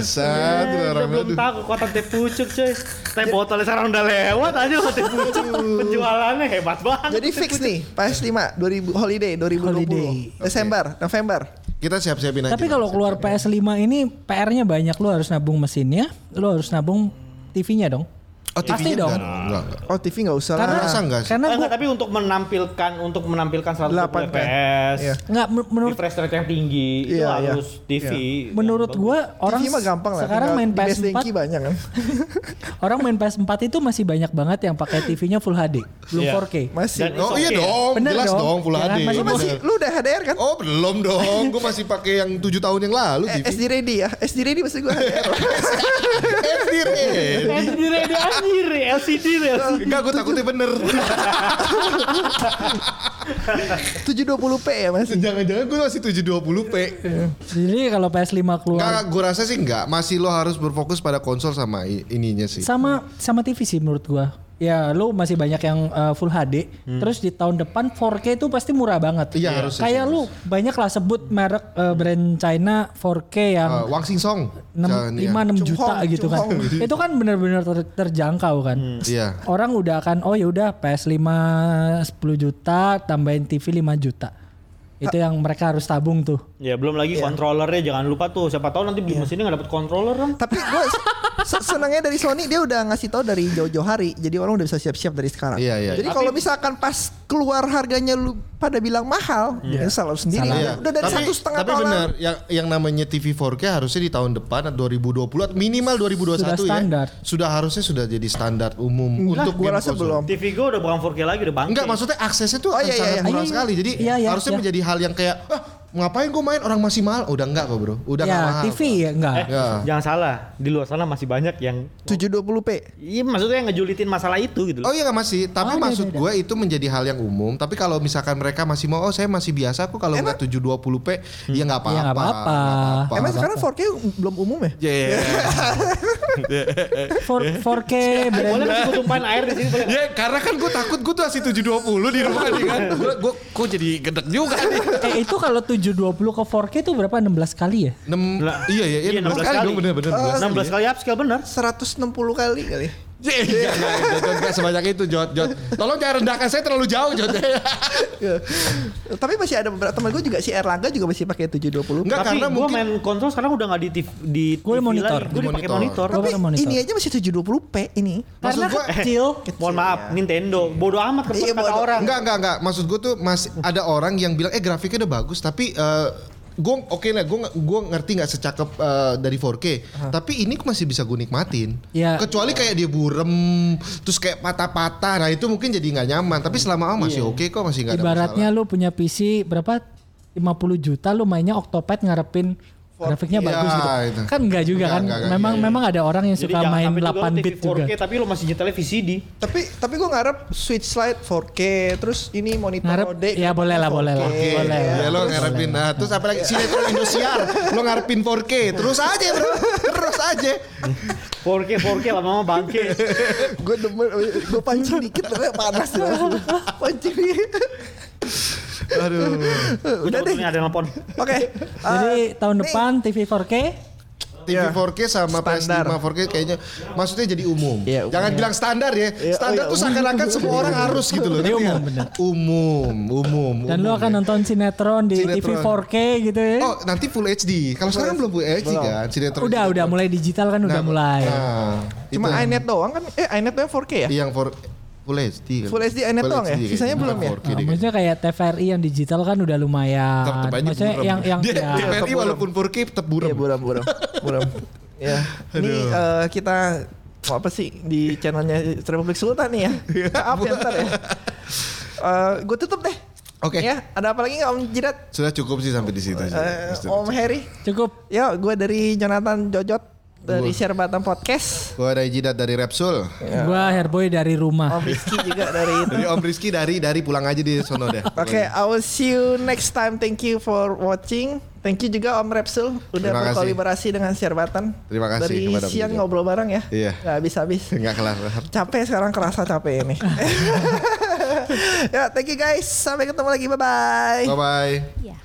Orang udah belum tahu kekuatan teh pucuk coy. Teh botolnya sekarang udah lewat aja teh pucuk. Penjualannya hebat banget. Jadi fix nih, PS5 2000 holiday 2020. Holiday. Desember, November. Kita siap-siapin aja. Tapi kalau keluar PS5 ini PR-nya banyak lu harus nabung mesinnya, lu harus nabung TV-nya dong. Oh, Pasti TV-nya dong. enggak, enggak, enggak. Oh TV nggak usah Karena lah. Masa enggak sih? karena gua enggak, tapi untuk menampilkan untuk menampilkan 120 8K. fps, Iya. nggak men- menurut refresh rate yang tinggi itu Iya, iya. harus TV. menurut yang gua orang TV mah gampang lah. sekarang main di Best Denki PS4 banyak kan. orang main PS4 itu masih banyak banget yang pakai TV-nya Full HD, belum Iya. 4K. Masih. Dan Oh iya dong, Bener jelas dong. dong, Full Ya kan, HD. masih Lu masih Bener. lu udah HDR kan? Oh belum dong, gue masih pakai yang 7 tahun yang lalu Eh, TV. SD ready ya. SD ready masih gua HDR. SD ready. LCD ready anjir, LCD LCD. Enggak, gue takutnya bener. 720p ya masih. Jangan-jangan gue masih 720p. Jadi kalau PS5 keluar Enggak, gue rasa sih enggak. Masih lo harus berfokus pada konsol sama ininya sih. sama sama TV sih menurut gua. Ya lu masih banyak yang uh, Full HD, terus di tahun depan 4K itu pasti murah banget. Hmm. Iya, harusnya Kayak lu banyak lah sebut merek uh, brand China 4K yang Eh, Wang Xing Song. enam Jangan, lima iya. enam Chung juta Hong, gitu kan. Itu kan benar-benar ter- terjangkau kan. Iya. Orang udah akan oh ya udah PS5 10 juta tambahin TV 5 juta. Itu yang mereka harus tabung tuh. Ya belum lagi kontrolernya jangan lupa tuh. Siapa tahu nanti beli mesinnya nggak dapet controller kan. Tapi gue senangnya dari Sony dia udah ngasih tahu dari jauh-jauh hari. Jadi orang udah bisa siap-siap dari sekarang. Iya, iya. Jadi kalau misalkan pas keluar harganya lu pada bilang mahal, ya salah sendiri. Salah. Udah, Iya. udah dari tapi, satu setengah tapi tahun benar yang yang namanya TV 4K harusnya di tahun depan atau 2020 atau minimal 2021 Sudah ya. standar. Sudah harusnya sudah jadi standar umum Enggak, untuk gua rasa belum. TV gue udah bukan 4K lagi udah bangke. Enggak, maksudnya aksesnya tuh Oh, iya, iya, sangat iya. murah Iya, sekali. Jadi iya, iya, harusnya iya. menjadi hal yang kayak ah, ngapain gue main orang masih mahal? Udah enggak kok, Bro. Udah enggak ya mahal. TV ya enggak. Eh, Ya. jangan salah. Di luar sana masih banyak yang 720p. Iya maksudnya yang ngejulitin masalah itu gitu loh. Oh iya nggak masih, tapi Oh, ada, maksud ada, ada. gue itu menjadi hal yang umum. Tapi kalau misalkan mereka masih mau, oh saya masih biasa kok kalau nggak 720p, ya nggak apa-apa. Ya, nggak apa-apa. Emang sekarang 4K belum umum ya? Yeah. 4, 4K brand Boleh masih gue tumpahin air di sini boleh. ya karena kan gue takut gue tuh masih 720 di rumah nih kan. Gue gue kok jadi gedek juga nih. eh itu kalau 720 ke 4K itu berapa 16 kali ya? 6 Lah, iya iya, iya 16 iya, 16 kali kali. dong bener bener. 16 16 kali upscale bener. 160 kali kali. Iya, iya, iya, Jod, Jod, sebanyak itu Jod, Jod. Tolong jangan rendahkan saya terlalu jauh Jod. Ya. Tapi masih ada beberapa teman gue juga si Erlangga juga masih pakai 720p. Enggak Tapi karena gue main konsol sekarang udah nggak di TV, di Gue monitor. Gue Di dipakai monitor. Tapi pakai monitor. ini aja masih 720p ini. Karena kecil. Mohon maaf, Nintendo. Bodoh amat Iya, kata orang. Enggak, enggak, enggak. Maksud gue tuh masih ada orang yang bilang eh grafiknya udah bagus tapi eh gue oke lah gue gue ngerti nggak secakep eh, dari 4K tapi ini masih bisa gue nikmatin. Ya. kecuali kayak dia burem terus kayak patah-patah. Nah itu mungkin jadi nggak nyaman. Tapi selama oh, masih oke kok masih nggak ada Ibaratnya masalah lu punya PC berapa? 50 juta lu mainnya Octopad ngarepin grafiknya Iya, bagus gitu. itu. Kan enggak juga Enggak, kan. enggak, enggak, memang iya, iya. memang ada orang yang Jadi suka main sampai juga 8 lu bit TV 4K juga. tapi lu masih nyetelnya VCD. Tapi tapi gue ngarep switch slide 4K terus ini monitor Ngarep, OD. ya boleh lah, boleh lah. Oke, Boleh. ya lo ngarepin nah, terus apa lagi sinetron Indosiar lo ngarepin 4K terus aja bro terus aja 4K 4K lama-lama bangke. gue demen gue pancing dikit tapi panas pancing dikit. Aduh Udah deh. Ada nelpon. Oke. Jadi Eh, tahun nih. depan TV 4K TV Iya. 4K sama Standar. PS5 4K kayaknya maksudnya jadi umum. Iya, umum. Jangan bilang standar ya. Iya, standar oh iya, tuh umum. seakan-akan semua orang harus gitu loh. Jadi ngerti umum, nggak? bener. Umum, umum. dan lu umum akan ya. nonton sinetron di TV Sinetron. 4K gitu ya. Oh nanti full HD. Kalau sekarang belum full HD Belum. kan sinetron. udah udah mulai digital kan udah Nah, mulai. Nah, Cuma itu iNet doang kan? Eh iNet doang 4K ya? yang for Full HD kan. Full HD iNet doang ya? HD Sisanya belum ya? Bukan 4K Nah, maksudnya kayak TVRI yang digital kan udah lumayan. Aja maksudnya yang yang dia, ya, TVRI walaupun 4K tetap buram. Iya buram buram buram. ya. Ini eh, kita mau apa sih di channelnya Republik Sultan nih ya? Maaf ya ntar ya. gue tutup deh. Oke. Ya, ada apa lagi nggak Om Jidat? Sudah cukup sih sampai di situ. Eh, Sudah Om Heri? cukup. Ya, gue dari Jonathan Jojot dari Gua. Share Batam Podcast. Gua ada Jidat dari Repsul. Gua Herboy dari rumah. Om Rizky juga dari itu. Dari Om Rizky dari dari pulang aja di sono deh. Oke, I will see you next time. Thank you for watching. Thank you juga Om Repsul udah Terima kasih. berkolaborasi dengan Share Batam. Terima kasih Dari kepada siang beliau. ngobrol bareng ya. Iya. Gak habis-habis. Enggak kelar. Capek sekarang kerasa capek ini. ya, thank you guys. Sampai ketemu lagi. Bye bye. Bye bye. Ya.